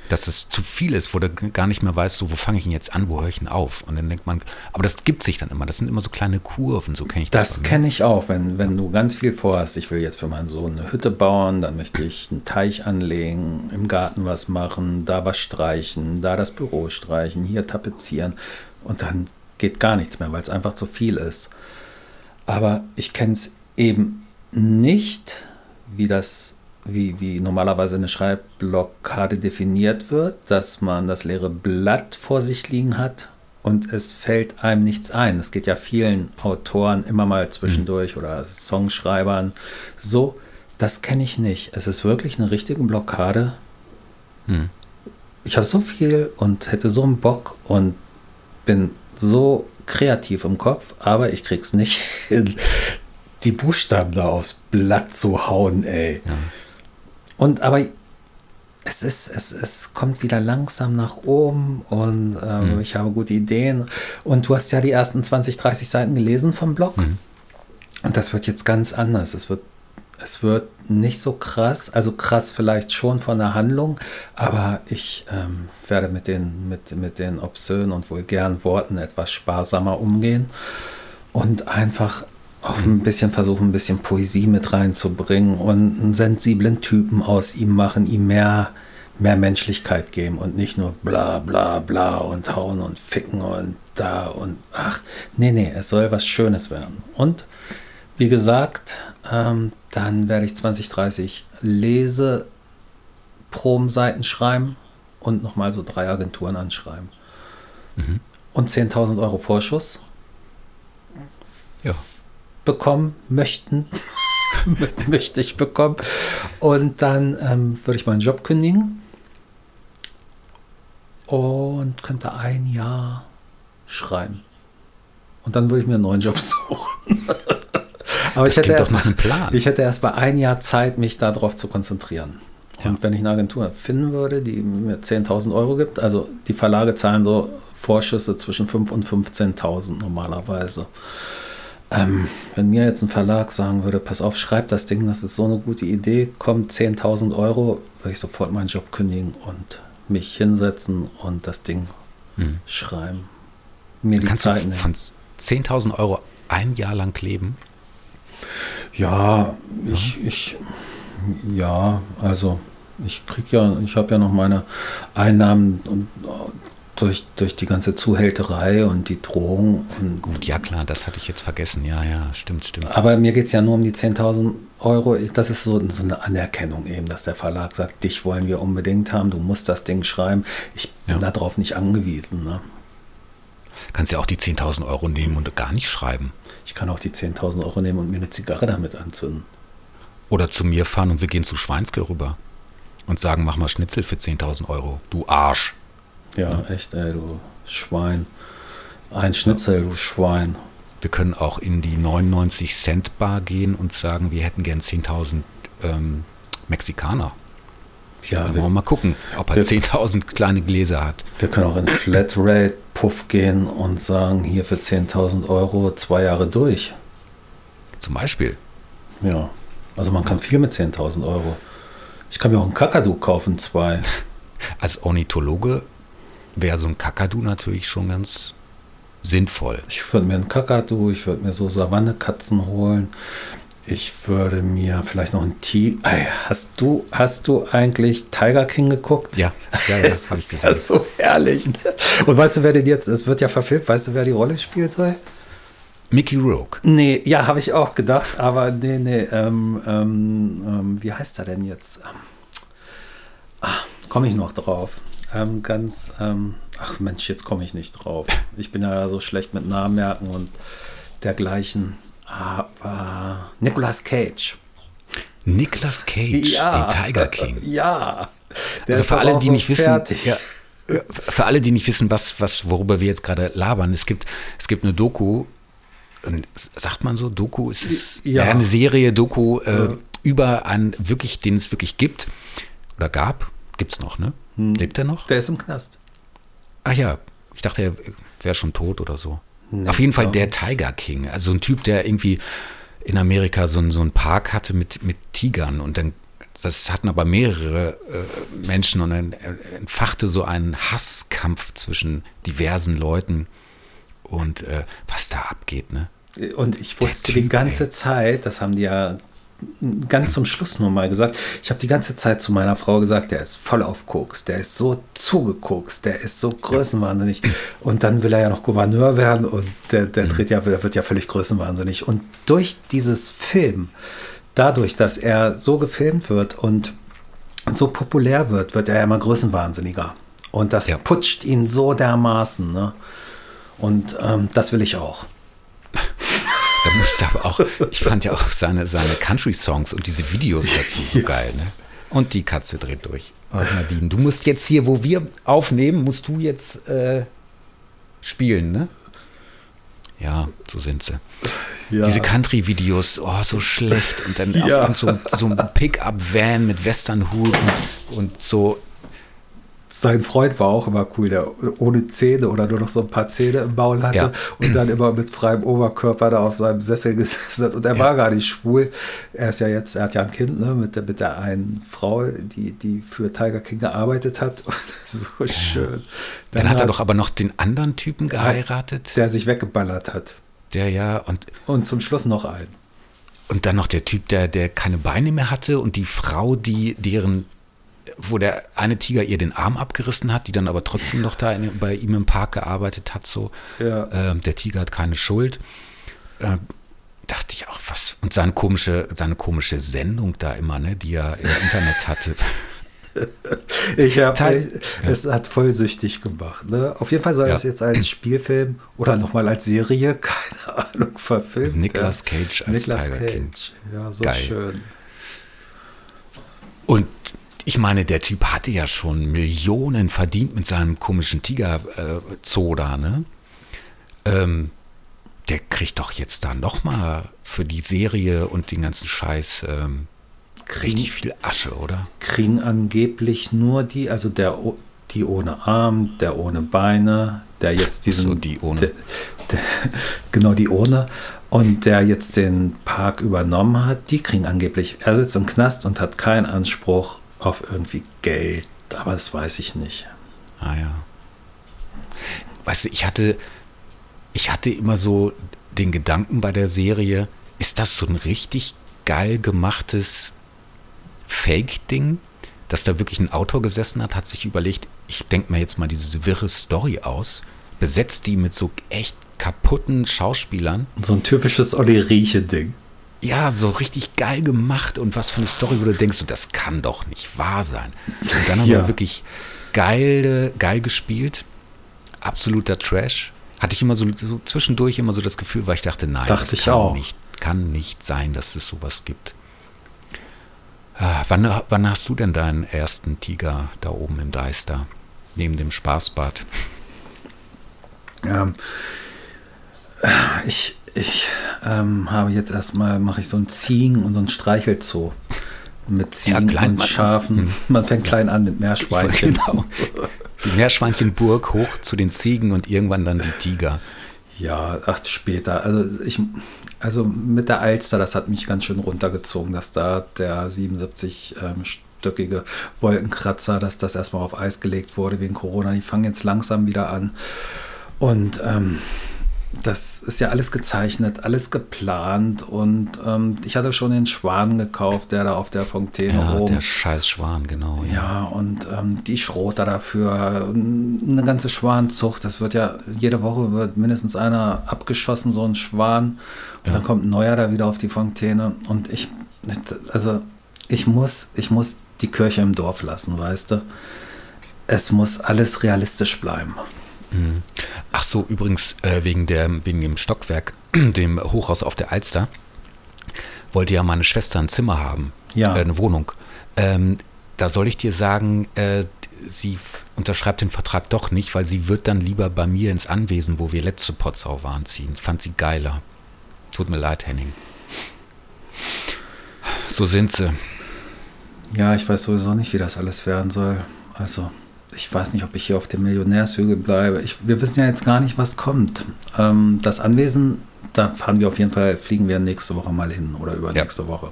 Dass es zu viel ist, wo du gar nicht mehr weißt, so, wo fange ich denn jetzt an, wo höre ich denn auf? Und dann denkt man, aber das gibt sich dann immer, das sind immer so kleine Kurven, so kenne ich das. Das kenne ich auch, wenn, wenn du ganz viel vorhast. Ich will jetzt für meinen Sohn eine Hütte bauen, dann möchte ich einen Teich anlegen, im Garten was machen, da was streichen, da das Büro streichen, hier tapezieren. Und dann geht gar nichts mehr, weil es einfach zu viel ist. Aber ich kenne es eben nicht, wie das, wie, wie normalerweise eine Schreibblockade definiert wird, dass man das leere Blatt vor sich liegen hat und es fällt einem nichts ein. Das geht ja vielen Autoren immer mal zwischendurch oder Songschreibern so. Das kenne ich nicht. Es ist wirklich eine richtige Blockade. Ich habe so viel und hätte so einen Bock und bin so kreativ im Kopf, aber ich krieg's nicht hin, die Buchstaben da aufs Blatt zu hauen, ey. Und aber es ist, es, es kommt wieder langsam nach oben und ähm, ich habe gute Ideen. Und du hast ja die ersten 20, 30 Seiten gelesen vom Blog. Und das wird jetzt ganz anders. Es wird, es wird nicht so krass, also krass vielleicht schon von der Handlung, aber ich ähm, werde mit den, mit, mit den obszönen und vulgären Worten etwas sparsamer umgehen und einfach auch ein bisschen versuchen, ein bisschen Poesie mit reinzubringen und einen sensiblen Typen aus ihm machen, ihm mehr, mehr Menschlichkeit geben und nicht nur bla bla bla und hauen und ficken und da und ach, nee, nee, es soll was Schönes werden. Und wie gesagt, ähm, dann werde ich 2030 Leseprobenseiten schreiben und nochmal so drei Agenturen anschreiben. Und 10.000 Euro Vorschuss Ja. Bekommen möchten, möchte ich bekommen. Und dann ähm, würde ich meinen Job kündigen und könnte ein Jahr schreiben. Und dann würde ich mir einen neuen Job suchen. Aber ich hätte, erst, einem Plan. ich hätte erst mal ein Jahr Zeit, mich darauf zu konzentrieren. Und wenn ich eine Agentur finden würde, die mir 10.000 Euro gibt, also die Verlage zahlen so Vorschüsse zwischen 5.000 und 15.000 normalerweise. Ähm, wenn mir jetzt ein Verlag sagen würde, pass auf, schreib das Ding, das ist so eine gute Idee, kommt 10.000 Euro, würde ich sofort meinen Job kündigen und mich hinsetzen und das Ding schreiben. Mir die Kannst Zeit du von 10.000 Euro ein Jahr lang leben? Ja, ich, ich, ja, also ich krieg ja, ich habe ja noch meine Einnahmen und, durch, durch die ganze Zuhälterei und die Drohung. Und, Gut, ja klar, das hatte ich jetzt vergessen. Ja, ja, stimmt, stimmt. aber mir geht es ja nur um die 10.000 Euro. Das ist so, so eine Anerkennung eben, dass der Verlag sagt, dich wollen wir unbedingt haben, du musst das Ding schreiben. Ich bin Ja. darauf nicht angewiesen. Ne? Kannst ja auch die 10.000 Euro nehmen und gar nicht schreiben. Ich kann auch die 10.000 Euro nehmen und mir eine Zigarre damit anzünden. Oder zu mir fahren und wir gehen zu Schweinske rüber und sagen, mach mal Schnitzel für 10.000 Euro. Du Arsch. Ja, echt, ey, du Schwein. Ein Schnitzel, du Schwein. Wir können auch in die 99 Cent Bar gehen und sagen, wir hätten gern 10.000 ähm, Mexikaner. Ja, wir wir, mal gucken, ob er wir- 10.000 kleine Gläser hat. wir können auch in Flatrate Puff gehen und sagen, hier für 10.000 Euro zwei Jahre durch. Zum Beispiel. Ja, also man kann viel mit 10.000 Euro. Ich kann mir auch einen Kakadu kaufen, zwei. Als Ornithologe wäre so ein Kakadu natürlich schon ganz sinnvoll. Ich würde mir einen Kakadu, ich würde mir so Savannekatzen holen. Ich würde mir vielleicht noch einen Tiger. Hast du, hast du eigentlich Tiger King geguckt? Ja, ja, ja das ist ja so herrlich. ne? Und weißt du, wer den jetzt, es wird ja verfilmt, weißt du, wer die Rolle spielt soll? Mickey Rourke. Nee, ja, habe ich auch gedacht, aber nee, nee, ähm, ähm, ähm, wie heißt er denn jetzt? Ah, komme ich noch drauf. Ähm, ganz, ähm, ach Mensch, jetzt komme ich nicht drauf. Ich bin ja so schlecht mit Namen merken und dergleichen. Aber Nicolas Cage. Nicolas Cage, den Tiger King. Ja. Also ist für alle, die so nicht wissen, fertig. ja, ja, für alle, die nicht wissen, was, was, worüber wir jetzt gerade labern, es gibt, es gibt eine Doku, sagt man so, Doku ist es, Ja. ja. eine Serie, Doku äh, über einen wirklich, den es wirklich gibt oder gab, gibt's noch, ne? Hm. Lebt er noch? Der ist im Knast. Ach ja, ich dachte, er wäre schon tot oder so. Nee, Auf jeden Fall der Tiger King, also ein Typ, der irgendwie in Amerika so, einen- so einen Park hatte mit, mit Tigern und dann, das hatten aber mehrere äh, Menschen und dann äh, entfachte so einen Hasskampf zwischen diversen Leuten und äh, was da abgeht, ne? Und ich wusste die Typ, ganze ey. Zeit, das haben die ja ganz zum Schluss nur mal gesagt, ich habe die ganze Zeit zu meiner Frau gesagt, der ist voll auf Koks, der ist so zugekokst, der ist so größenwahnsinnig. Und dann will er ja noch Gouverneur werden und der, der dreht ja, der wird ja völlig größenwahnsinnig. Und durch dieses Film, dadurch, dass er so gefilmt wird und so populär wird, wird er immer größenwahnsinniger. Und das Ja. putscht ihn so dermaßen. Ne? Und ähm, das will ich auch. Da musste aber auch, ich fand ja auch seine, seine Country-Songs und diese Videos dazu so geil, ne? Und die Katze dreht durch. Oh, Nadine, du musst jetzt hier, wo wir aufnehmen, musst du jetzt äh, spielen, ne? Ja, so sind sie. Ja. Diese Country-Videos, oh, so schlecht. Und dann Ja. auf so, so ein Pickup-Van mit Westernhut und, und so. Sein Freund war auch immer cool, der ohne Zähne oder nur noch so ein paar Zähne im Maul hatte Ja. und dann immer mit freiem Oberkörper da auf seinem Sessel gesessen hat. Und er war gar nicht schwul. Er ist ja jetzt, er hat ja ein Kind ne, mit, der, mit der einen Frau, die, die für Tiger King gearbeitet hat. Und so schön. Dann, hat er doch aber noch den anderen Typen geheiratet, Der sich weggeballert hat. der ja, und Und zum Schluss noch einen. Und dann noch der Typ, der, der keine Beine mehr hatte und die Frau, die deren, wo der eine Tiger ihr den Arm abgerissen hat, die dann aber trotzdem noch da in, bei ihm im Park gearbeitet hat, so. Ja. Ähm, der Tiger hat keine Schuld. Ähm, dachte ich auch, was. Und seine komische, seine komische Sendung da immer, ne, die er im Internet hatte. Ich habe, es hat voll süchtig gemacht. Ne? Auf jeden Fall soll Ja. das jetzt als Spielfilm oder nochmal als Serie, keine Ahnung, verfilmt. Nicolas werden. Cage als Nicolas Tiger King. Cage. Ja, so Geil. schön. Und ich meine, der Typ hatte ja schon Millionen verdient mit seinem komischen Tiger-Zoo da, ne? Ähm, der kriegt doch jetzt da nochmal für die Serie und den ganzen Scheiß ähm, richtig viel Asche, oder? Kriegen angeblich nur die, also der, die ohne Arm, der ohne Beine, der jetzt diesen. So, die ohne. Der, der, genau, die ohne. Und der jetzt den Park übernommen hat, die kriegen angeblich. Er sitzt im Knast und hat keinen Anspruch auf irgendwie Geld. Aber das weiß ich nicht. Ah ja. Weißt du, ich hatte, ich hatte immer so den Gedanken bei der Serie, ist das so ein richtig geil gemachtes Fake-Ding, dass da wirklich ein Autor gesessen hat, hat sich überlegt, ich denke mir jetzt mal diese wirre Story aus, besetzt die mit so echt kaputten Schauspielern. So ein typisches Olli Rieche-Ding. Ja, so richtig geil gemacht und was für eine Story, wo du denkst, so, das kann doch nicht wahr sein. Und dann haben Ja. wir wirklich geil, geil gespielt. Absoluter Trash. Hatte ich immer so, so zwischendurch immer so das Gefühl, weil ich dachte, nein, Dachte das ich kann, auch. Nicht, kann nicht sein, dass es sowas gibt. Ah, wann, wann hast du denn deinen ersten Tiger da oben im Deister? Neben dem Spaßbad? Ähm, ich ich ähm, habe jetzt erstmal, mache ich so ein Ziegen und so ein Streichelzoo. Mit Ziegen klein- und Schafen. Man fängt klein an mit Meerschweinchen. Genau. Die Meerschweinchenburg hoch zu den Ziegen und irgendwann dann die Tiger. Ja, ach, später. Also ich, also mit der Alster, das hat mich ganz schön runtergezogen, dass da der 77 ähm, Wolkenkratzer, dass das erstmal auf Eis gelegt wurde wegen Corona. Die fangen jetzt langsam wieder an. Und ähm, das ist ja alles gezeichnet, alles geplant und ähm, ich hatte schon den Schwan gekauft, der da auf der Fontäne Ja, oben. der scheiß Schwan, genau. Ja, und ähm, die Schroter dafür, eine ganze Schwanzucht. Das wird ja, jede Woche wird mindestens einer abgeschossen, so ein Schwan. Und dann kommt ein neuer da wieder auf die Fontäne. Und ich, also ich muss, ich muss die Kirche im Dorf lassen, weißt du. Es muss alles realistisch bleiben. Ach so, übrigens, äh, wegen, der, wegen dem Stockwerk, dem Hochhaus auf der Alster, wollte ja meine Schwester ein Zimmer haben. Ja. Äh, eine Wohnung. Ähm, da soll ich dir sagen, äh, sie unterschreibt den Vertrag doch nicht, weil sie wird dann lieber bei mir ins Anwesen, wo wir letzte Potsau waren, ziehen. Fand sie geiler. Tut mir leid, Henning. So sind sie. Ja, ich weiß sowieso nicht, wie das alles werden soll. Also, ich weiß nicht, ob ich hier auf dem Millionärshügel bleibe. Ich, wir wissen ja jetzt gar nicht, was kommt. Ähm, das Anwesen, da fahren wir auf jeden Fall, fliegen wir nächste Woche mal hin oder übernächste Woche.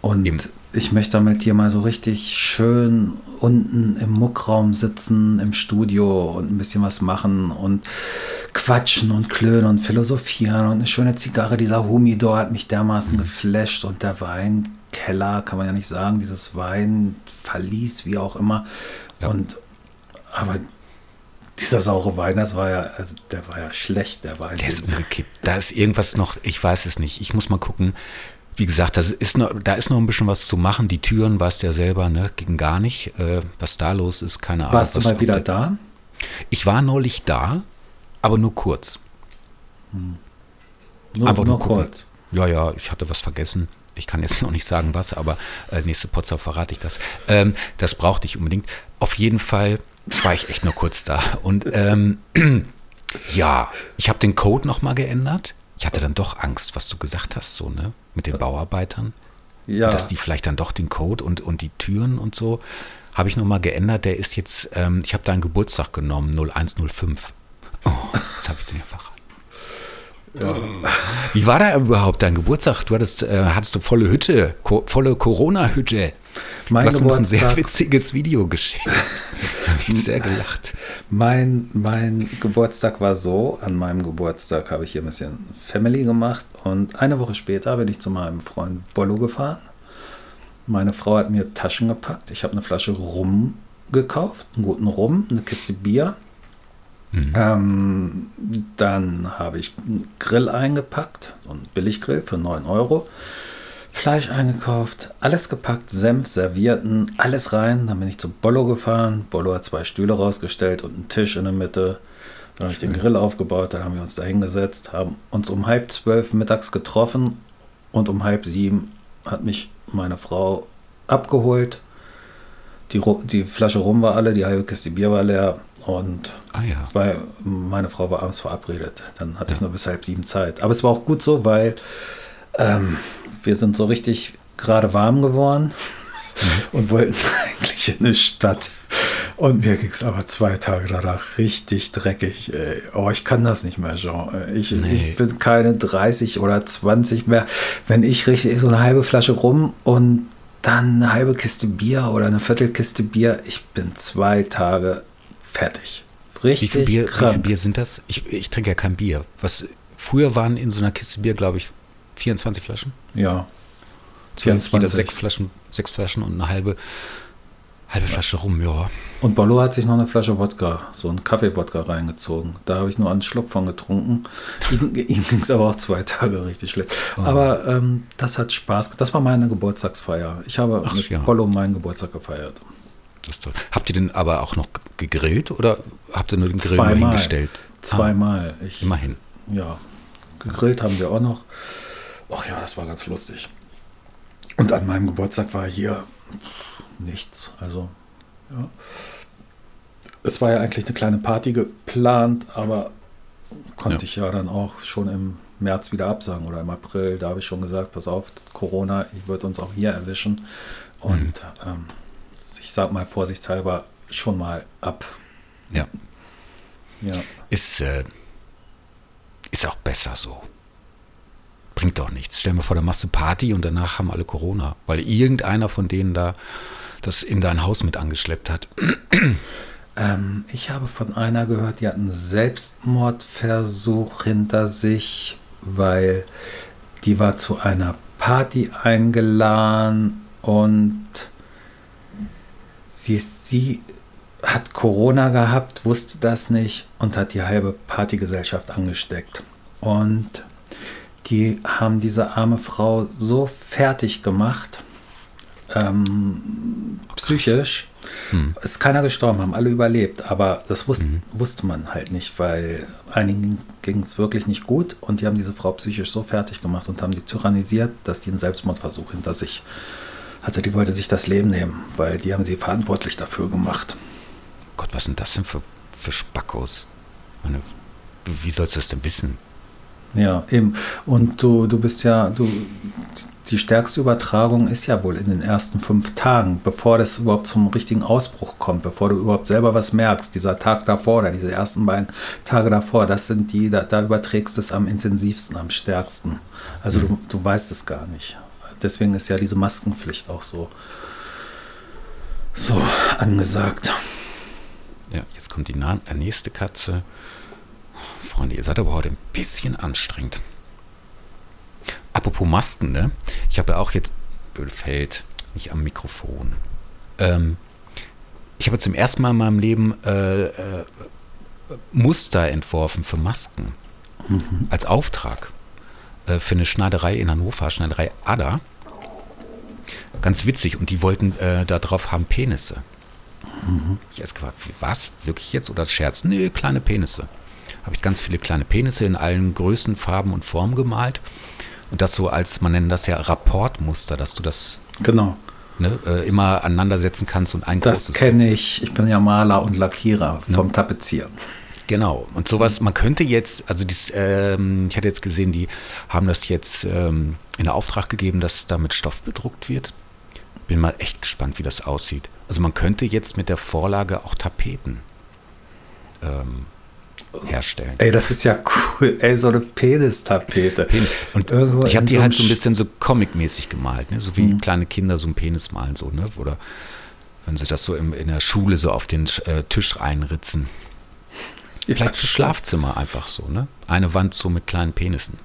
Und Eben. ich möchte damit hier mal so richtig schön unten im Muckraum sitzen, im Studio und ein bisschen was machen und quatschen und klönen und philosophieren und eine schöne Zigarre. Dieser Humidor hat mich dermaßen geflasht und der Weinkeller, kann man ja nicht sagen, dieses Weinverlies, wie auch immer. Ja. Und aber dieser saure Wein, das war ja, also der war ja schlecht, der Wein. Der ist umgekippt. Da ist irgendwas noch, ich weiß es nicht. Ich muss mal gucken. Wie gesagt, das ist noch, da ist noch ein bisschen was zu machen. Die Türen, weißt du ja selber, ne, ging gar nicht. Äh, was da los ist, keine Ahnung. Warst du mal wieder da-? Ich war neulich da, aber nur kurz. Nur, Einfach nur nur kurz. Ja, ja, ich hatte was vergessen. Ich kann jetzt noch nicht sagen, was, aber äh, nächste Potsdam verrate ich das. Ähm, das brauchte ich unbedingt. Auf jeden Fall war ich echt nur kurz da. Und ähm, ja, ich habe den Code nochmal geändert. Ich hatte dann doch Angst, was du gesagt hast, so, ne? Mit den Bauarbeitern. Ja. Dass die vielleicht dann doch den Code und, und die Türen und so. Habe ich nochmal geändert. Der ist jetzt, ähm, ich habe deinen Geburtstag genommen, 0105. Oh, jetzt habe ich den ja. Wie war da überhaupt dein Geburtstag? Du hattest, äh, hattest du volle Hütte, ko volle Corona-Hütte. Mein du hast mir noch ein sehr witziges Video geschickt. Habe ich sehr gelacht. Mein, mein Geburtstag war so, an meinem Geburtstag habe ich hier ein bisschen Family gemacht und eine Woche später bin ich zu meinem Freund Bollo gefahren. Meine Frau hat mir Taschen gepackt. Ich habe eine Flasche Rum gekauft, einen guten Rum, eine Kiste Bier. Ähm, dann habe ich einen Grill eingepackt, so einen Billiggrill für 9 Euro. Fleisch eingekauft, alles gepackt, Senf, Servierten, alles rein. Dann bin ich zu Bollo gefahren. Bollo hat zwei Stühle rausgestellt und einen Tisch in der Mitte. Dann habe ich den Grill aufgebaut, dann haben wir uns da hingesetzt, haben uns um halb zwölf mittags getroffen und um halb sieben hat mich meine Frau abgeholt. Die, die Flasche Rum war alle, die halbe Kiste Bier war leer und Ah ja. weil meine Frau war abends verabredet. Dann hatte ich nur bis halb sieben Zeit. Aber es war auch gut so, weil ähm, wir sind so richtig gerade warm geworden und wollten eigentlich in eine Stadt. Und mir ging es aber zwei Tage danach richtig dreckig. Ey. Oh, ich kann das nicht mehr, Jean. Ich, Nee. ich bin keine 30 oder 20 mehr. Wenn ich richtig so eine halbe Flasche rum und dann eine halbe Kiste Bier oder eine Viertelkiste Bier, ich bin zwei Tage fertig. Wie Richtig viel, Bier, wie viel krank. Bier sind das? Ich, ich trinke ja kein Bier. Was, früher waren in so einer Kiste Bier, glaube ich, 24 Flaschen. Ja. So Jeder 24. sechs Flaschen, sechs Flaschen und eine halbe, halbe Flasche rum, ja. Und Bollo hat sich noch eine Flasche Wodka, so einen Kaffee-Wodka reingezogen. Da habe ich nur einen Schluck von getrunken. ihm ihm ging es aber auch zwei Tage richtig schlecht. Oh. Aber ähm, das hat Spaß. Das war meine Geburtstagsfeier. Ich habe Ach, mit ja. Bollo meinen Geburtstag gefeiert. Das ist toll. Habt ihr denn aber auch noch gegrillt oder habt ihr nur den Grill Zweimal. hingestellt? Zweimal. Ich, Ah, immerhin. Ja, gegrillt haben wir auch noch. Ach ja, das war ganz lustig. Und an meinem Geburtstag war hier nichts. Also, ja. Es war ja eigentlich eine kleine Party geplant, aber konnte Ja. ich ja dann auch schon im März wieder absagen oder im April. Da habe ich schon gesagt, pass auf, Corona wird uns auch hier erwischen. Und ähm, ich sag mal vorsichtshalber schon mal ab. Ja. Ja. Ist, äh, ist auch besser so. Bringt doch nichts. Stell dir vor, da machst du Party und danach haben alle Corona. Weil irgendeiner von denen da das in dein Haus mit angeschleppt hat. Ähm, ich habe von einer gehört, die hat einen Selbstmordversuch hinter sich, weil die war zu einer Party eingeladen und sie, sie hat Corona gehabt, wusste das nicht und hat die halbe Partygesellschaft angesteckt. Und die haben diese arme Frau so fertig gemacht, ähm, psychisch. Hm. Ist keiner gestorben, haben alle überlebt, aber das wusste, mhm. wusste man halt nicht, weil einigen ging es wirklich nicht gut und die haben diese Frau psychisch so fertig gemacht und haben die tyrannisiert, dass die einen Selbstmordversuch hinter sich hatte. Die wollte sich das Leben nehmen, weil die haben sie verantwortlich dafür gemacht. Gott, was sind das denn für, für Spackos? Meine, wie sollst du das denn wissen? Ja, eben. Und du, du bist ja, du, die stärkste Übertragung ist ja wohl in den ersten fünf Tagen, bevor das überhaupt zum richtigen Ausbruch kommt, bevor du überhaupt selber was merkst. Dieser Tag davor oder diese ersten beiden Tage davor, das sind die, da, da überträgst du es am intensivsten, am stärksten. Also mhm. du, du weißt es gar nicht. Deswegen ist ja diese Maskenpflicht auch so, so angesagt. Ja, jetzt kommt die nächste Katze. Freunde, ihr seid aber heute ein bisschen anstrengend. Apropos Masken, ne? Ich habe ja auch jetzt, fällt nicht am Mikrofon. Ähm, ich habe zum ersten Mal in meinem Leben äh, äh, Muster entworfen für Masken. Mhm. Als Auftrag. Äh, für eine Schneiderei in Hannover, Schneiderei Ada. Ganz witzig. Und die wollten äh, da drauf haben Penisse. Mhm. Ich erst gefragt, was? Wirklich jetzt? Oder Scherz? Nee, kleine Penisse habe ich ganz viele kleine Penisse in allen Größen, Farben und Formen gemalt. Und das so als, man nennt das ja Rapportmuster, dass du das genau. ne, äh, immer aneinandersetzen kannst und ein Das kenne ich. Ich bin ja Maler und Lackierer vom ja. Tapezieren. Genau. Und sowas, man könnte jetzt, also dies, ähm, ich hatte jetzt gesehen, die haben das jetzt ähm, in Auftrag gegeben, dass da mit Stoff bedruckt wird. Bin mal echt gespannt, wie das aussieht. Also man könnte jetzt mit der Vorlage auch Tapeten ähm, herstellen. Ey, das ist ja cool. Ey, so eine Penistapete. Pen und Irgendwo ich habe die so halt so ein bisschen so comic-mäßig gemalt, ne? so wie mhm. kleine Kinder so einen Penis malen, so, ne? Oder wenn sie das so im, in der Schule so auf den äh, Tisch einritzen. Vielleicht für Schlafzimmer einfach so, ne? Eine Wand so mit kleinen Penissen.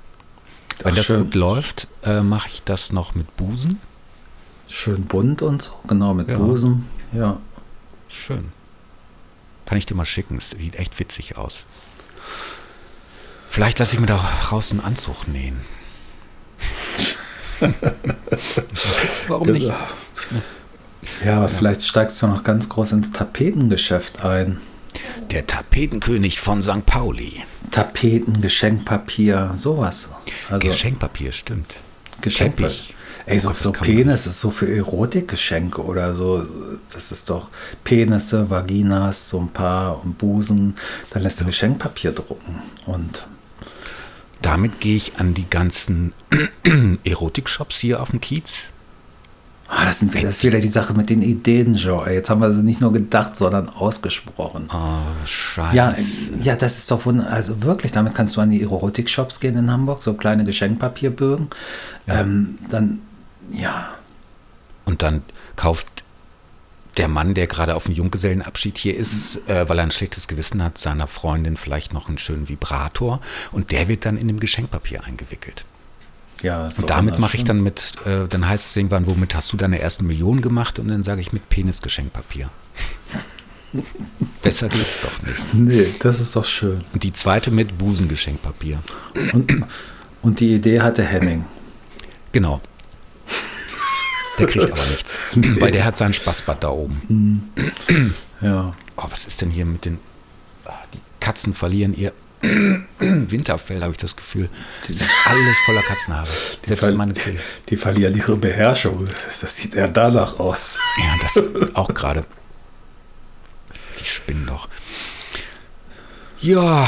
Wenn Ach, das schön. gut läuft, äh, mache ich das noch mit Busen. Schön bunt und so, genau, mit ja. Busen, ja. Schön. Kann ich dir mal schicken. Es sieht echt witzig aus. Vielleicht lasse ich mir da raus einen Anzug nähen. Warum nicht? Ja, aber vielleicht steigst du noch ganz groß ins Tapetengeschäft ein. Der Tapetenkönig von St. Pauli. Tapeten, Geschenkpapier, sowas. Also Geschenkpapier, stimmt. Geschenkpapier. Ey, so, so Penis ist so für Erotikgeschenke oder so. Das ist doch Penisse, Vaginas, so ein paar und Busen. Da lässt du Geschenkpapier drucken. Und damit gehe ich an die ganzen Erotik-Shops hier auf dem Kiez. Ah, das, sind, das ist wieder die Sache mit den Ideen, Joe. Jetzt haben wir sie nicht nur gedacht, sondern ausgesprochen. Oh, scheiße. Ja, ja, das ist doch wunderbar. Also wirklich, damit kannst du an die Erotik-Shops gehen in Hamburg, so kleine Geschenkpapierbögen. Ja. Ähm, dann ja. Und dann kauft der Mann, der gerade auf dem Junggesellenabschied hier ist, äh, weil er ein schlechtes Gewissen hat, seiner Freundin vielleicht noch einen schönen Vibrator und der wird dann in dem Geschenkpapier eingewickelt. Ja, und damit mache ich dann mit, äh, dann heißt es irgendwann, womit hast du deine ersten Millionen gemacht? Und dann sage ich mit Penisgeschenkpapier. Besser geht's doch nicht. Nee, das ist doch schön. Und die zweite mit Busengeschenkpapier. Und, und die Idee hatte Henning. Genau. Der kriegt aber nichts. Nee. Weil der hat seinen Spaßbad da oben. Ja. Oh, was ist denn hier mit den. Ah, die Katzen verlieren ihr Winterfell, habe ich das Gefühl. Das ist alles voller Katzenhaare. Selbst die, meine die, die verlieren ihre Beherrschung. Das sieht eher danach aus. Ja, das auch gerade. Die spinnen doch. Ja,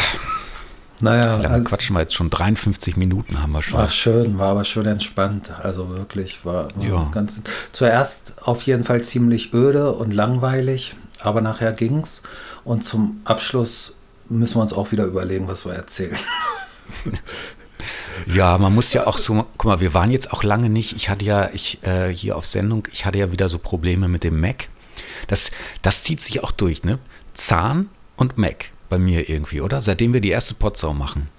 naja, Wie lange quatschen wir jetzt schon? 53 Minuten haben wir schon. War schön, war aber schön entspannt. Also wirklich, war, war ja. ganz. Zuerst auf jeden Fall ziemlich öde und langweilig, aber nachher ging's. Und zum Abschluss müssen wir uns auch wieder überlegen, was wir erzählen. Ja, man muss ja auch so, guck mal, wir waren jetzt auch lange nicht, ich hatte ja, ich äh, hier auf Sendung, ich hatte ja wieder so Probleme mit dem Mac. Das, das zieht sich auch durch, ne? Zahn und Mac bei mir irgendwie, oder? Seitdem wir die erste Potsau machen.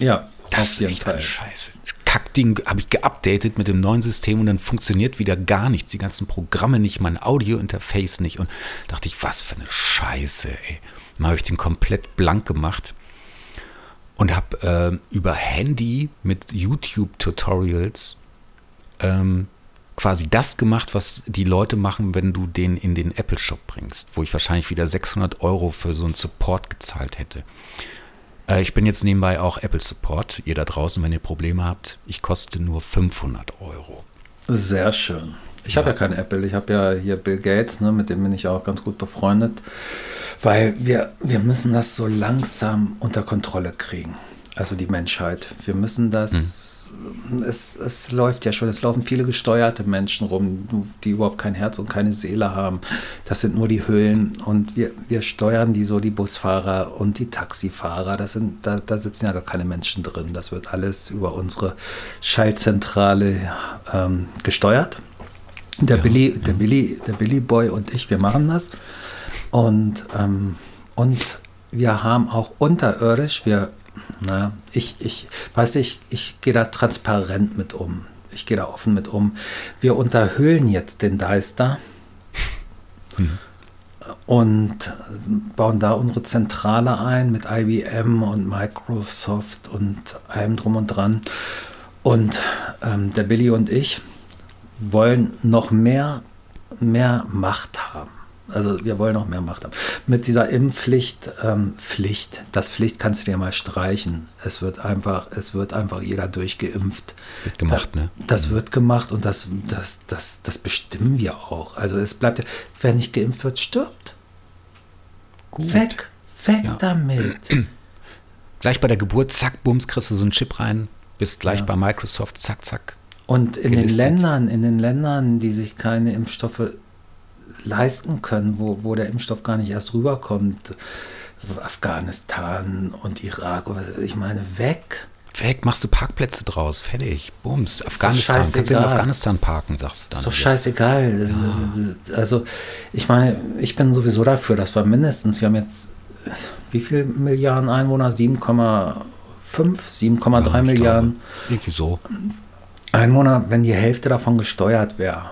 Ja, Das ist echt Fall. eine Scheiße. Das Kackding habe ich geupdatet mit dem neuen System und dann funktioniert wieder gar nichts. Die ganzen Programme nicht, mein Audio-Interface nicht. Und dachte ich, was für eine Scheiße, ey. Dann habe ich den komplett blank gemacht und habe äh, über Handy mit YouTube-Tutorials ähm, quasi das gemacht, was die Leute machen, wenn du den in den Apple Shop bringst, wo ich wahrscheinlich wieder 600 Euro für so einen Support gezahlt hätte. Äh, ich bin jetzt nebenbei auch Apple Support. Ihr da draußen, wenn ihr Probleme habt, ich koste nur 500 Euro. Sehr schön. Ich habe ja kein Apple, ich habe ja hier Bill Gates, ne, mit dem bin ich auch ganz gut befreundet, weil wir, wir müssen das so langsam unter Kontrolle kriegen. Also die Menschheit. Wir müssen das, es, es läuft ja schon, es laufen viele gesteuerte Menschen rum, die überhaupt kein Herz und keine Seele haben. Das sind nur die Hüllen und wir, wir steuern die so, die Busfahrer und die Taxifahrer. Das sind, da, da sitzen ja gar keine Menschen drin. Das wird alles über unsere Schaltzentrale ähm, gesteuert. Der, Billy, der, Billy, der Billy Boy und ich, wir machen das. Und, ähm, und wir haben auch unterirdisch, wir, na, ich, ich weiß ich, ich gehe da transparent mit um. Ich gehe da offen mit um. Wir unterhöhlen jetzt den Deister und bauen da unsere Zentrale ein mit IBM und Microsoft und allem drum und dran. Und ähm, der Billy und ich wollen noch mehr, mehr Macht haben. Also wir wollen noch mehr Macht haben. Mit dieser Impfpflicht, ähm, Pflicht, das Pflicht kannst du dir mal streichen. Es wird einfach, es wird einfach jeder durchgeimpft. Wird gemacht, da, ne? Das wird gemacht und das, das, das, das bestimmen wir auch. Also es bleibt, wer nicht geimpft wird, stirbt. Gut. Weg, weg Ja. damit. Gleich bei der Geburt, zack, bums, kriegst du so einen Chip rein, bist gleich Ja. bei Microsoft, zack, zack. Und in den gelistet. Ländern, in den Ländern, die sich keine Impfstoffe leisten können, wo, wo der Impfstoff gar nicht erst rüberkommt, Afghanistan und Irak, ich meine, weg. Weg, machst du Parkplätze draus, fertig, bums. Afghanistan, kannst du in. Afghanistan parken, sagst du dann. Ist doch wieder. scheißegal. Ist- Also, ich meine, ich bin sowieso dafür, dass wir mindestens, wir haben jetzt, wie viele Milliarden Einwohner? 7,5, 7,3 Ja, Milliarden. glaube, Irgendwie so. Einwohner, wenn die Hälfte davon gesteuert wäre.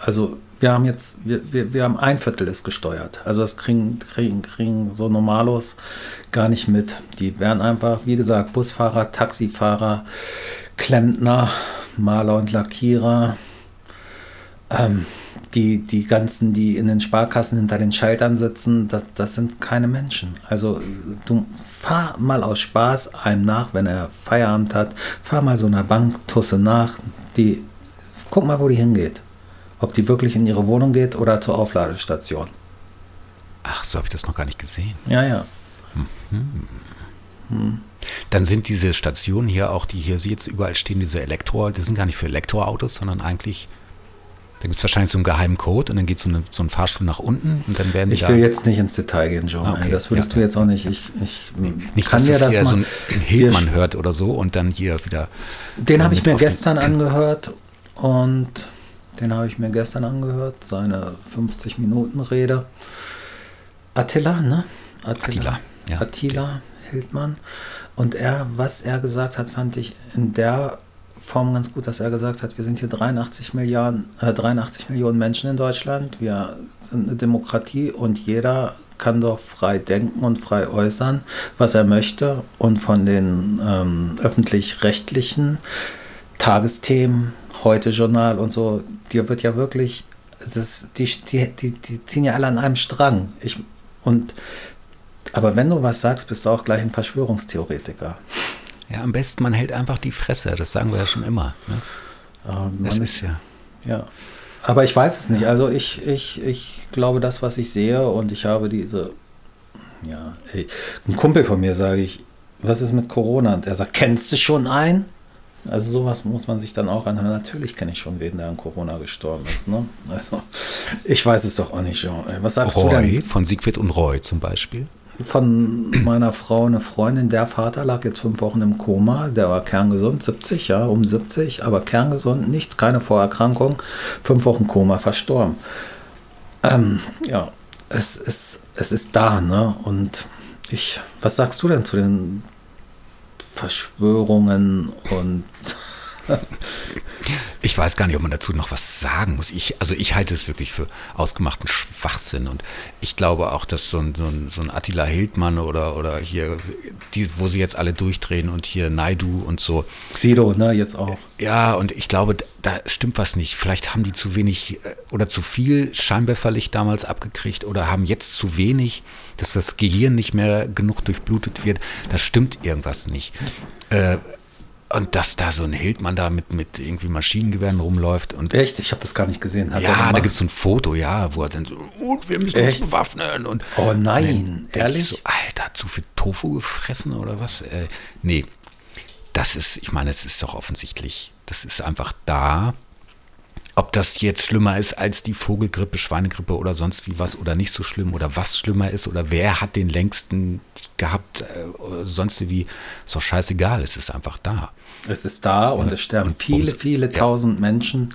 Also wir haben jetzt, wir, wir, wir haben ein Viertel ist gesteuert. Also das kriegen, kriegen, kriegen so Normalos gar nicht mit. Die werden einfach, wie gesagt, Busfahrer, Taxifahrer, Klempner, Maler und Lackierer, ähm, die, die ganzen, die in den Sparkassen hinter den Schaltern sitzen, das, das sind keine Menschen. Also du fahr mal aus Spaß einem nach, wenn er Feierabend hat, fahr mal so einer Banktusse nach, die, guck mal, wo die hingeht. Ob die wirklich in ihre Wohnung geht oder zur Aufladestation. Ach, so habe ich das noch gar nicht gesehen. Ja, ja. Dann sind diese Stationen hier auch, die hier jetzt überall stehen, diese Elektro, die sind gar nicht für Elektroautos, sondern eigentlich, da gibt es wahrscheinlich so einen geheimen Code und dann geht so, eine, so ein Fahrstuhl nach unten und dann werden die Ich will jetzt nicht ins Detail gehen, Joe. Ah, okay. Das würdest Ja, du ja, jetzt auch nicht. Ich, ich nicht, kann dir das mal. so ein Hildmann hört oder so und dann hier wieder. Den habe ich mir gestern angehört und den habe ich mir gestern angehört, seine 50 Minuten Rede. Attila, ne? Attila, ja. Attila Hildmann. Und er, was er gesagt hat, fand ich in der Form ganz gut, dass er gesagt hat, wir sind hier 83 Milliarden, äh, 83 Millionen Menschen in Deutschland, wir sind eine Demokratie und jeder kann doch frei denken und frei äußern, was er möchte. Und von den ähm, öffentlich-rechtlichen Tagesthemen, Heute-Journal und so, dir wird ja wirklich, das, die, die, die, die ziehen ja alle an einem Strang. Ich, und, aber wenn du was sagst, bist du auch gleich ein Verschwörungstheoretiker. Ja, am besten man hält einfach die Fresse, das sagen wir ja schon immer. Ne? Ähm, Das man ist ja. Ja. Aber ich weiß es nicht. Also ich, ich, ich glaube das, was ich sehe und ich habe diese, ja, ey, ein Kumpel von mir sage ich, was ist mit Corona? Und er sagt, kennst du schon einen? Also sowas muss man sich dann auch anhören. Natürlich kenne ich schon wen, der an Corona gestorben ist. Ne? Also ich weiß es doch auch nicht schon. Was sagst du Roy denn? von Siegfried und Roy zum Beispiel. Von meiner Frau eine Freundin, der Vater lag jetzt fünf Wochen im Koma, der war kerngesund, 70, ja, um 70, aber kerngesund, nichts, keine Vorerkrankung, fünf Wochen Koma, verstorben. Ähm, ja, es ist, es ist da, ne? Und ich, was sagst du denn zu den Verschwörungen und Ich weiß gar nicht, ob man dazu noch was sagen muss. Ich, also ich halte es wirklich für ausgemachten Schwachsinn. Und ich glaube auch, dass so ein, so ein, so ein Attila Hildmann oder, oder hier, die, wo sie jetzt alle durchdrehen und hier Naidu und so. Sido, ne, jetzt auch. Ja, und ich glaube, da stimmt was nicht. Vielleicht haben die zu wenig äh, oder zu viel Scheinwerferlicht damals abgekriegt oder haben jetzt zu wenig, dass das Gehirn nicht mehr genug durchblutet wird. Da stimmt irgendwas nicht. Äh, und dass da so ein Hildmann da mit, mit irgendwie Maschinengewehren rumläuft. Und Echt? Ich habe das gar nicht gesehen. Hat ja, da gibt es so ein Foto, ja, wo er dann so, und wir müssen Echt? uns bewaffnen. Und Oh nein, ehrlich? So, Alter, zu viel Tofu gefressen oder was? Äh, nee, das ist, ich meine, es ist doch offensichtlich, das ist einfach da. Ob das jetzt schlimmer ist als die Vogelgrippe, Schweinegrippe oder sonst wie was oder nicht so schlimm oder was schlimmer ist oder wer hat den längsten gehabt, äh, sonst wie, ist doch scheißegal, es ist einfach da. Es ist da und Ja, es sterben und viele, ums- viele ja. tausend Menschen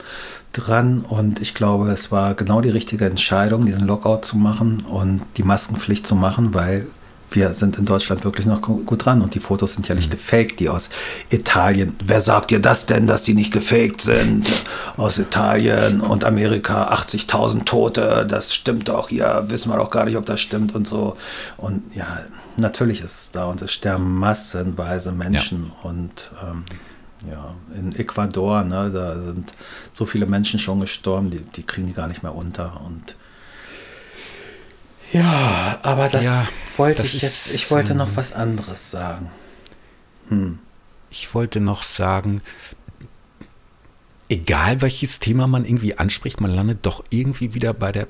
dran und ich glaube, es war genau die richtige Entscheidung, diesen Lockout zu machen und die Maskenpflicht zu machen, weil wir sind in Deutschland wirklich noch gu- gut dran und die Fotos sind ja nicht gefaked, die aus Italien. Wer sagt dir das denn, dass die nicht gefaked sind? Aus Italien und Amerika 80.000 Tote, das stimmt doch, ja, wissen wir doch gar nicht, ob das stimmt und so. Und ja, natürlich ist es da und es sterben massenweise Menschen und ähm, ja, in Ecuador, ne, da sind so viele Menschen schon gestorben, die, die kriegen die gar nicht mehr unter. Und ja, aber das Ja, wollte das ich jetzt, ist, ich wollte ähm, noch was anderes sagen. Ich wollte noch sagen, egal welches Thema man irgendwie anspricht, man landet doch irgendwie wieder bei der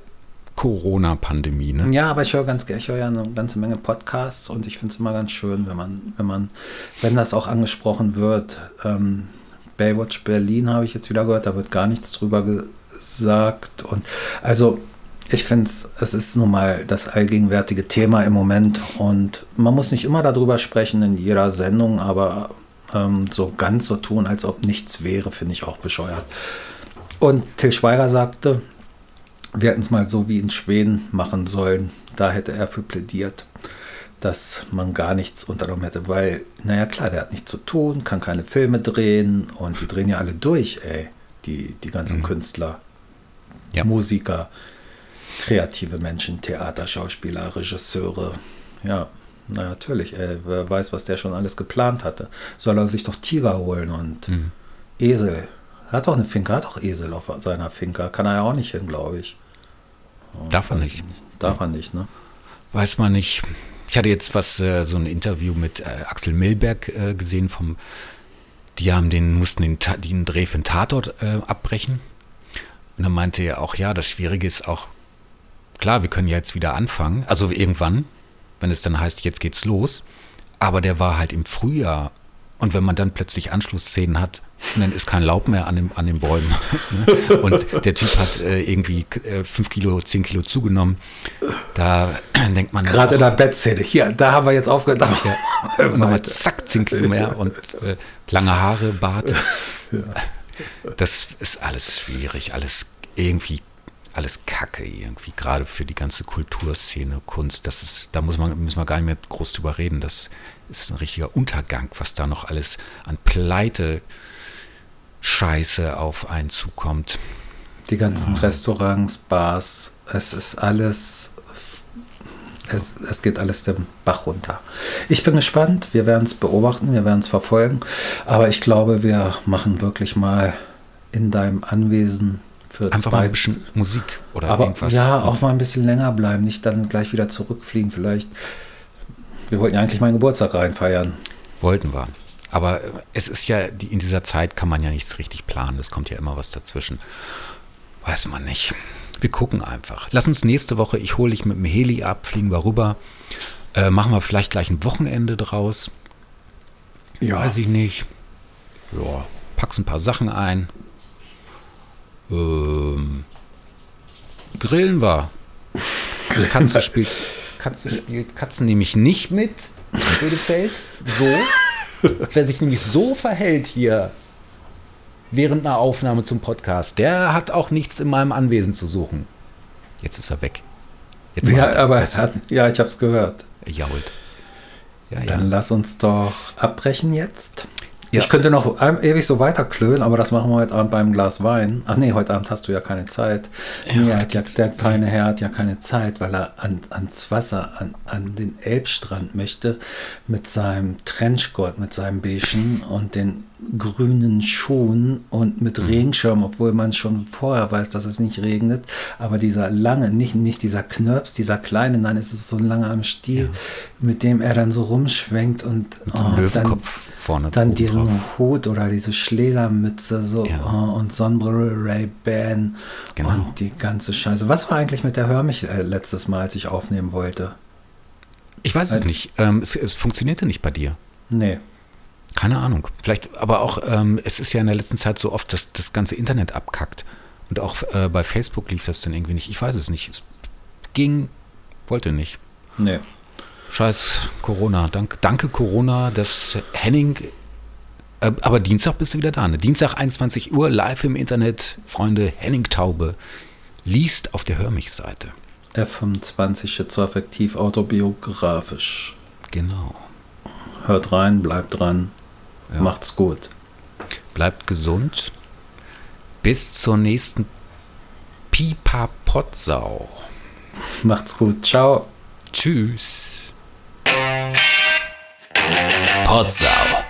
Corona-Pandemie. Ne? Ja, aber ich höre ganz, ich höre ja eine ganze Menge Podcasts und ich finde es immer ganz schön, wenn man, wenn man, wenn das auch angesprochen wird. Ähm, Baywatch Berlin habe ich jetzt wieder gehört, da wird gar nichts drüber gesagt. Und also ich finde es, es ist nun mal das allgegenwärtige Thema im Moment und man muss nicht immer darüber sprechen in jeder Sendung, aber ähm, so ganz so tun, als ob nichts wäre, finde ich auch bescheuert. Und Till Schweiger sagte, wir hätten es mal so wie in Schweden machen sollen. Da hätte er für plädiert, dass man gar nichts unternommen hätte, weil, naja klar, der hat nichts zu tun, kann keine Filme drehen und die drehen ja alle durch, ey, die, die ganzen Künstler, Ja. Musiker, kreative Menschen, Theater, Schauspieler, Regisseure, ja. Na natürlich, ey, wer weiß, was der schon alles geplant hatte. Soll er sich doch Tiger holen und Mhm. Esel. Er hat doch eine Finca, hat doch Esel auf seiner Finca. Kann er ja auch nicht hin, glaube ich. Darf er nicht. ich Darf er nicht, ne? Weiß man nicht. Ich hatte jetzt was, äh, so ein Interview mit äh, Axel Milberg äh, gesehen vom, die haben den, mussten den, den Dreh für den Tatort äh, abbrechen. Und dann meinte er auch, ja, das Schwierige ist auch, klar, wir können ja jetzt wieder anfangen, also irgendwann, wenn es dann heißt, jetzt geht's los. Aber der war halt im Frühjahr. Und wenn man dann plötzlich Anschlussszenen hat, dann ist kein Laub mehr an, dem, an den Bäumen. ne? Und der Typ hat äh, irgendwie äh, 5 Kilo, 10 Kilo zugenommen. Da denkt man. Gerade in der Bettszene. Hier, da haben wir jetzt aufgehört. Ja, und nochmal zack, 10 Kilo mehr und äh, lange Haare, Bart. Das ist alles schwierig, alles irgendwie, alles Kacke irgendwie, gerade für die ganze Kulturszene, Kunst. Das ist, da muss man, müssen wir gar nicht mehr groß drüber reden. Das ist ein richtiger Untergang, was da noch alles an Pleite Scheiße auf einen zukommt. Die ganzen Restaurants, Bars, es ist alles. Es, es geht alles den Bach runter. Ich bin gespannt. Wir werden es beobachten, wir werden es verfolgen. Aber ich glaube, wir machen wirklich mal in deinem Anwesen für Einfach mal zwei ein bisschen Musik oder Aber irgendwas. ja, auch mal ein bisschen länger bleiben, nicht dann gleich wieder zurückfliegen. Vielleicht. Wir wollten ja eigentlich meinen Geburtstag reinfeiern. Wollten wir. Aber es ist ja, in dieser Zeit kann man ja nichts richtig planen. Es kommt ja immer was dazwischen. Weiß man nicht. Wir gucken einfach. Lass uns nächste Woche, ich hole dich mit dem Heli ab, fliegen wir rüber. Äh, machen wir vielleicht gleich ein Wochenende draus. Ja. Weiß ich nicht. Ja, packst ein paar Sachen ein. Ähm, grillen wir. Katze spielt, Katze spielt Katzen nämlich nicht mit. Bödefeld. So. Wer sich nämlich so verhält hier während einer Aufnahme zum Podcast, der hat auch nichts in meinem Anwesen zu suchen. Jetzt ist er weg. Jetzt Ja, er aber er hat, ja, ich habe es gehört. er jault. Ja, ja. Dann lass uns doch abbrechen jetzt. Ja. Ich könnte noch ewig so weiterklönen, aber das machen wir heute Abend beim Glas Wein. Ach nee, heute Abend hast du ja keine Zeit. nee, er hat ja, der feine Herr hat ja keine Zeit, weil er an, ans Wasser, an, an den Elbstrand möchte mit seinem Trenchcoat, mit seinem Beigen und den grünen Schuhen und mit Regenschirm, obwohl man schon vorher weiß, dass es nicht regnet. Aber dieser lange, nicht, nicht dieser Knirps, dieser kleine, nein, es ist so ein langer am Stiel, mit dem er dann so rumschwenkt und Mit oh, dann, Löwenkopf vorne dann diesen drauf. Hut oder diese Schlägermütze so Ja. oh, und Sonnenbrille Ray-Ban Genau. und die ganze Scheiße. Was war eigentlich mit der Hörmich äh, letztes Mal, als ich aufnehmen wollte? Ich weiß es Als- nicht. Ähm, es, es funktionierte nicht bei dir. Nee. Keine Ahnung. Vielleicht, aber auch, ähm, es ist ja in der letzten Zeit so oft, dass das ganze Internet abkackt. Und auch äh, bei Facebook lief das dann irgendwie nicht. Ich weiß es nicht. Es ging, wollte nicht. Nee. Scheiß Corona. Dank, danke Corona, dass Henning. Äh, aber Dienstag bist du wieder da. Ne? Dienstag 21 Uhr live im Internet. Freunde, Henning Taube liest auf der Hörmich-Seite. F25 schizoaffektiv autobiografisch. Genau. Hört rein, bleibt dran. Ja. Macht's gut. Bleibt gesund. Bis zur nächsten Pipa Potsau. Macht's gut. Ciao. Tschüss. Potsau.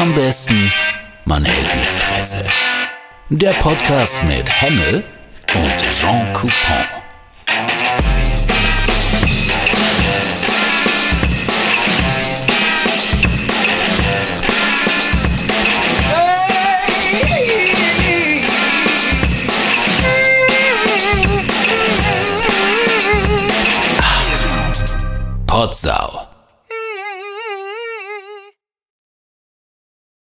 Am besten, man hält die Fresse. Der Podcast mit Hemmel und Jean Coupon. Potsau.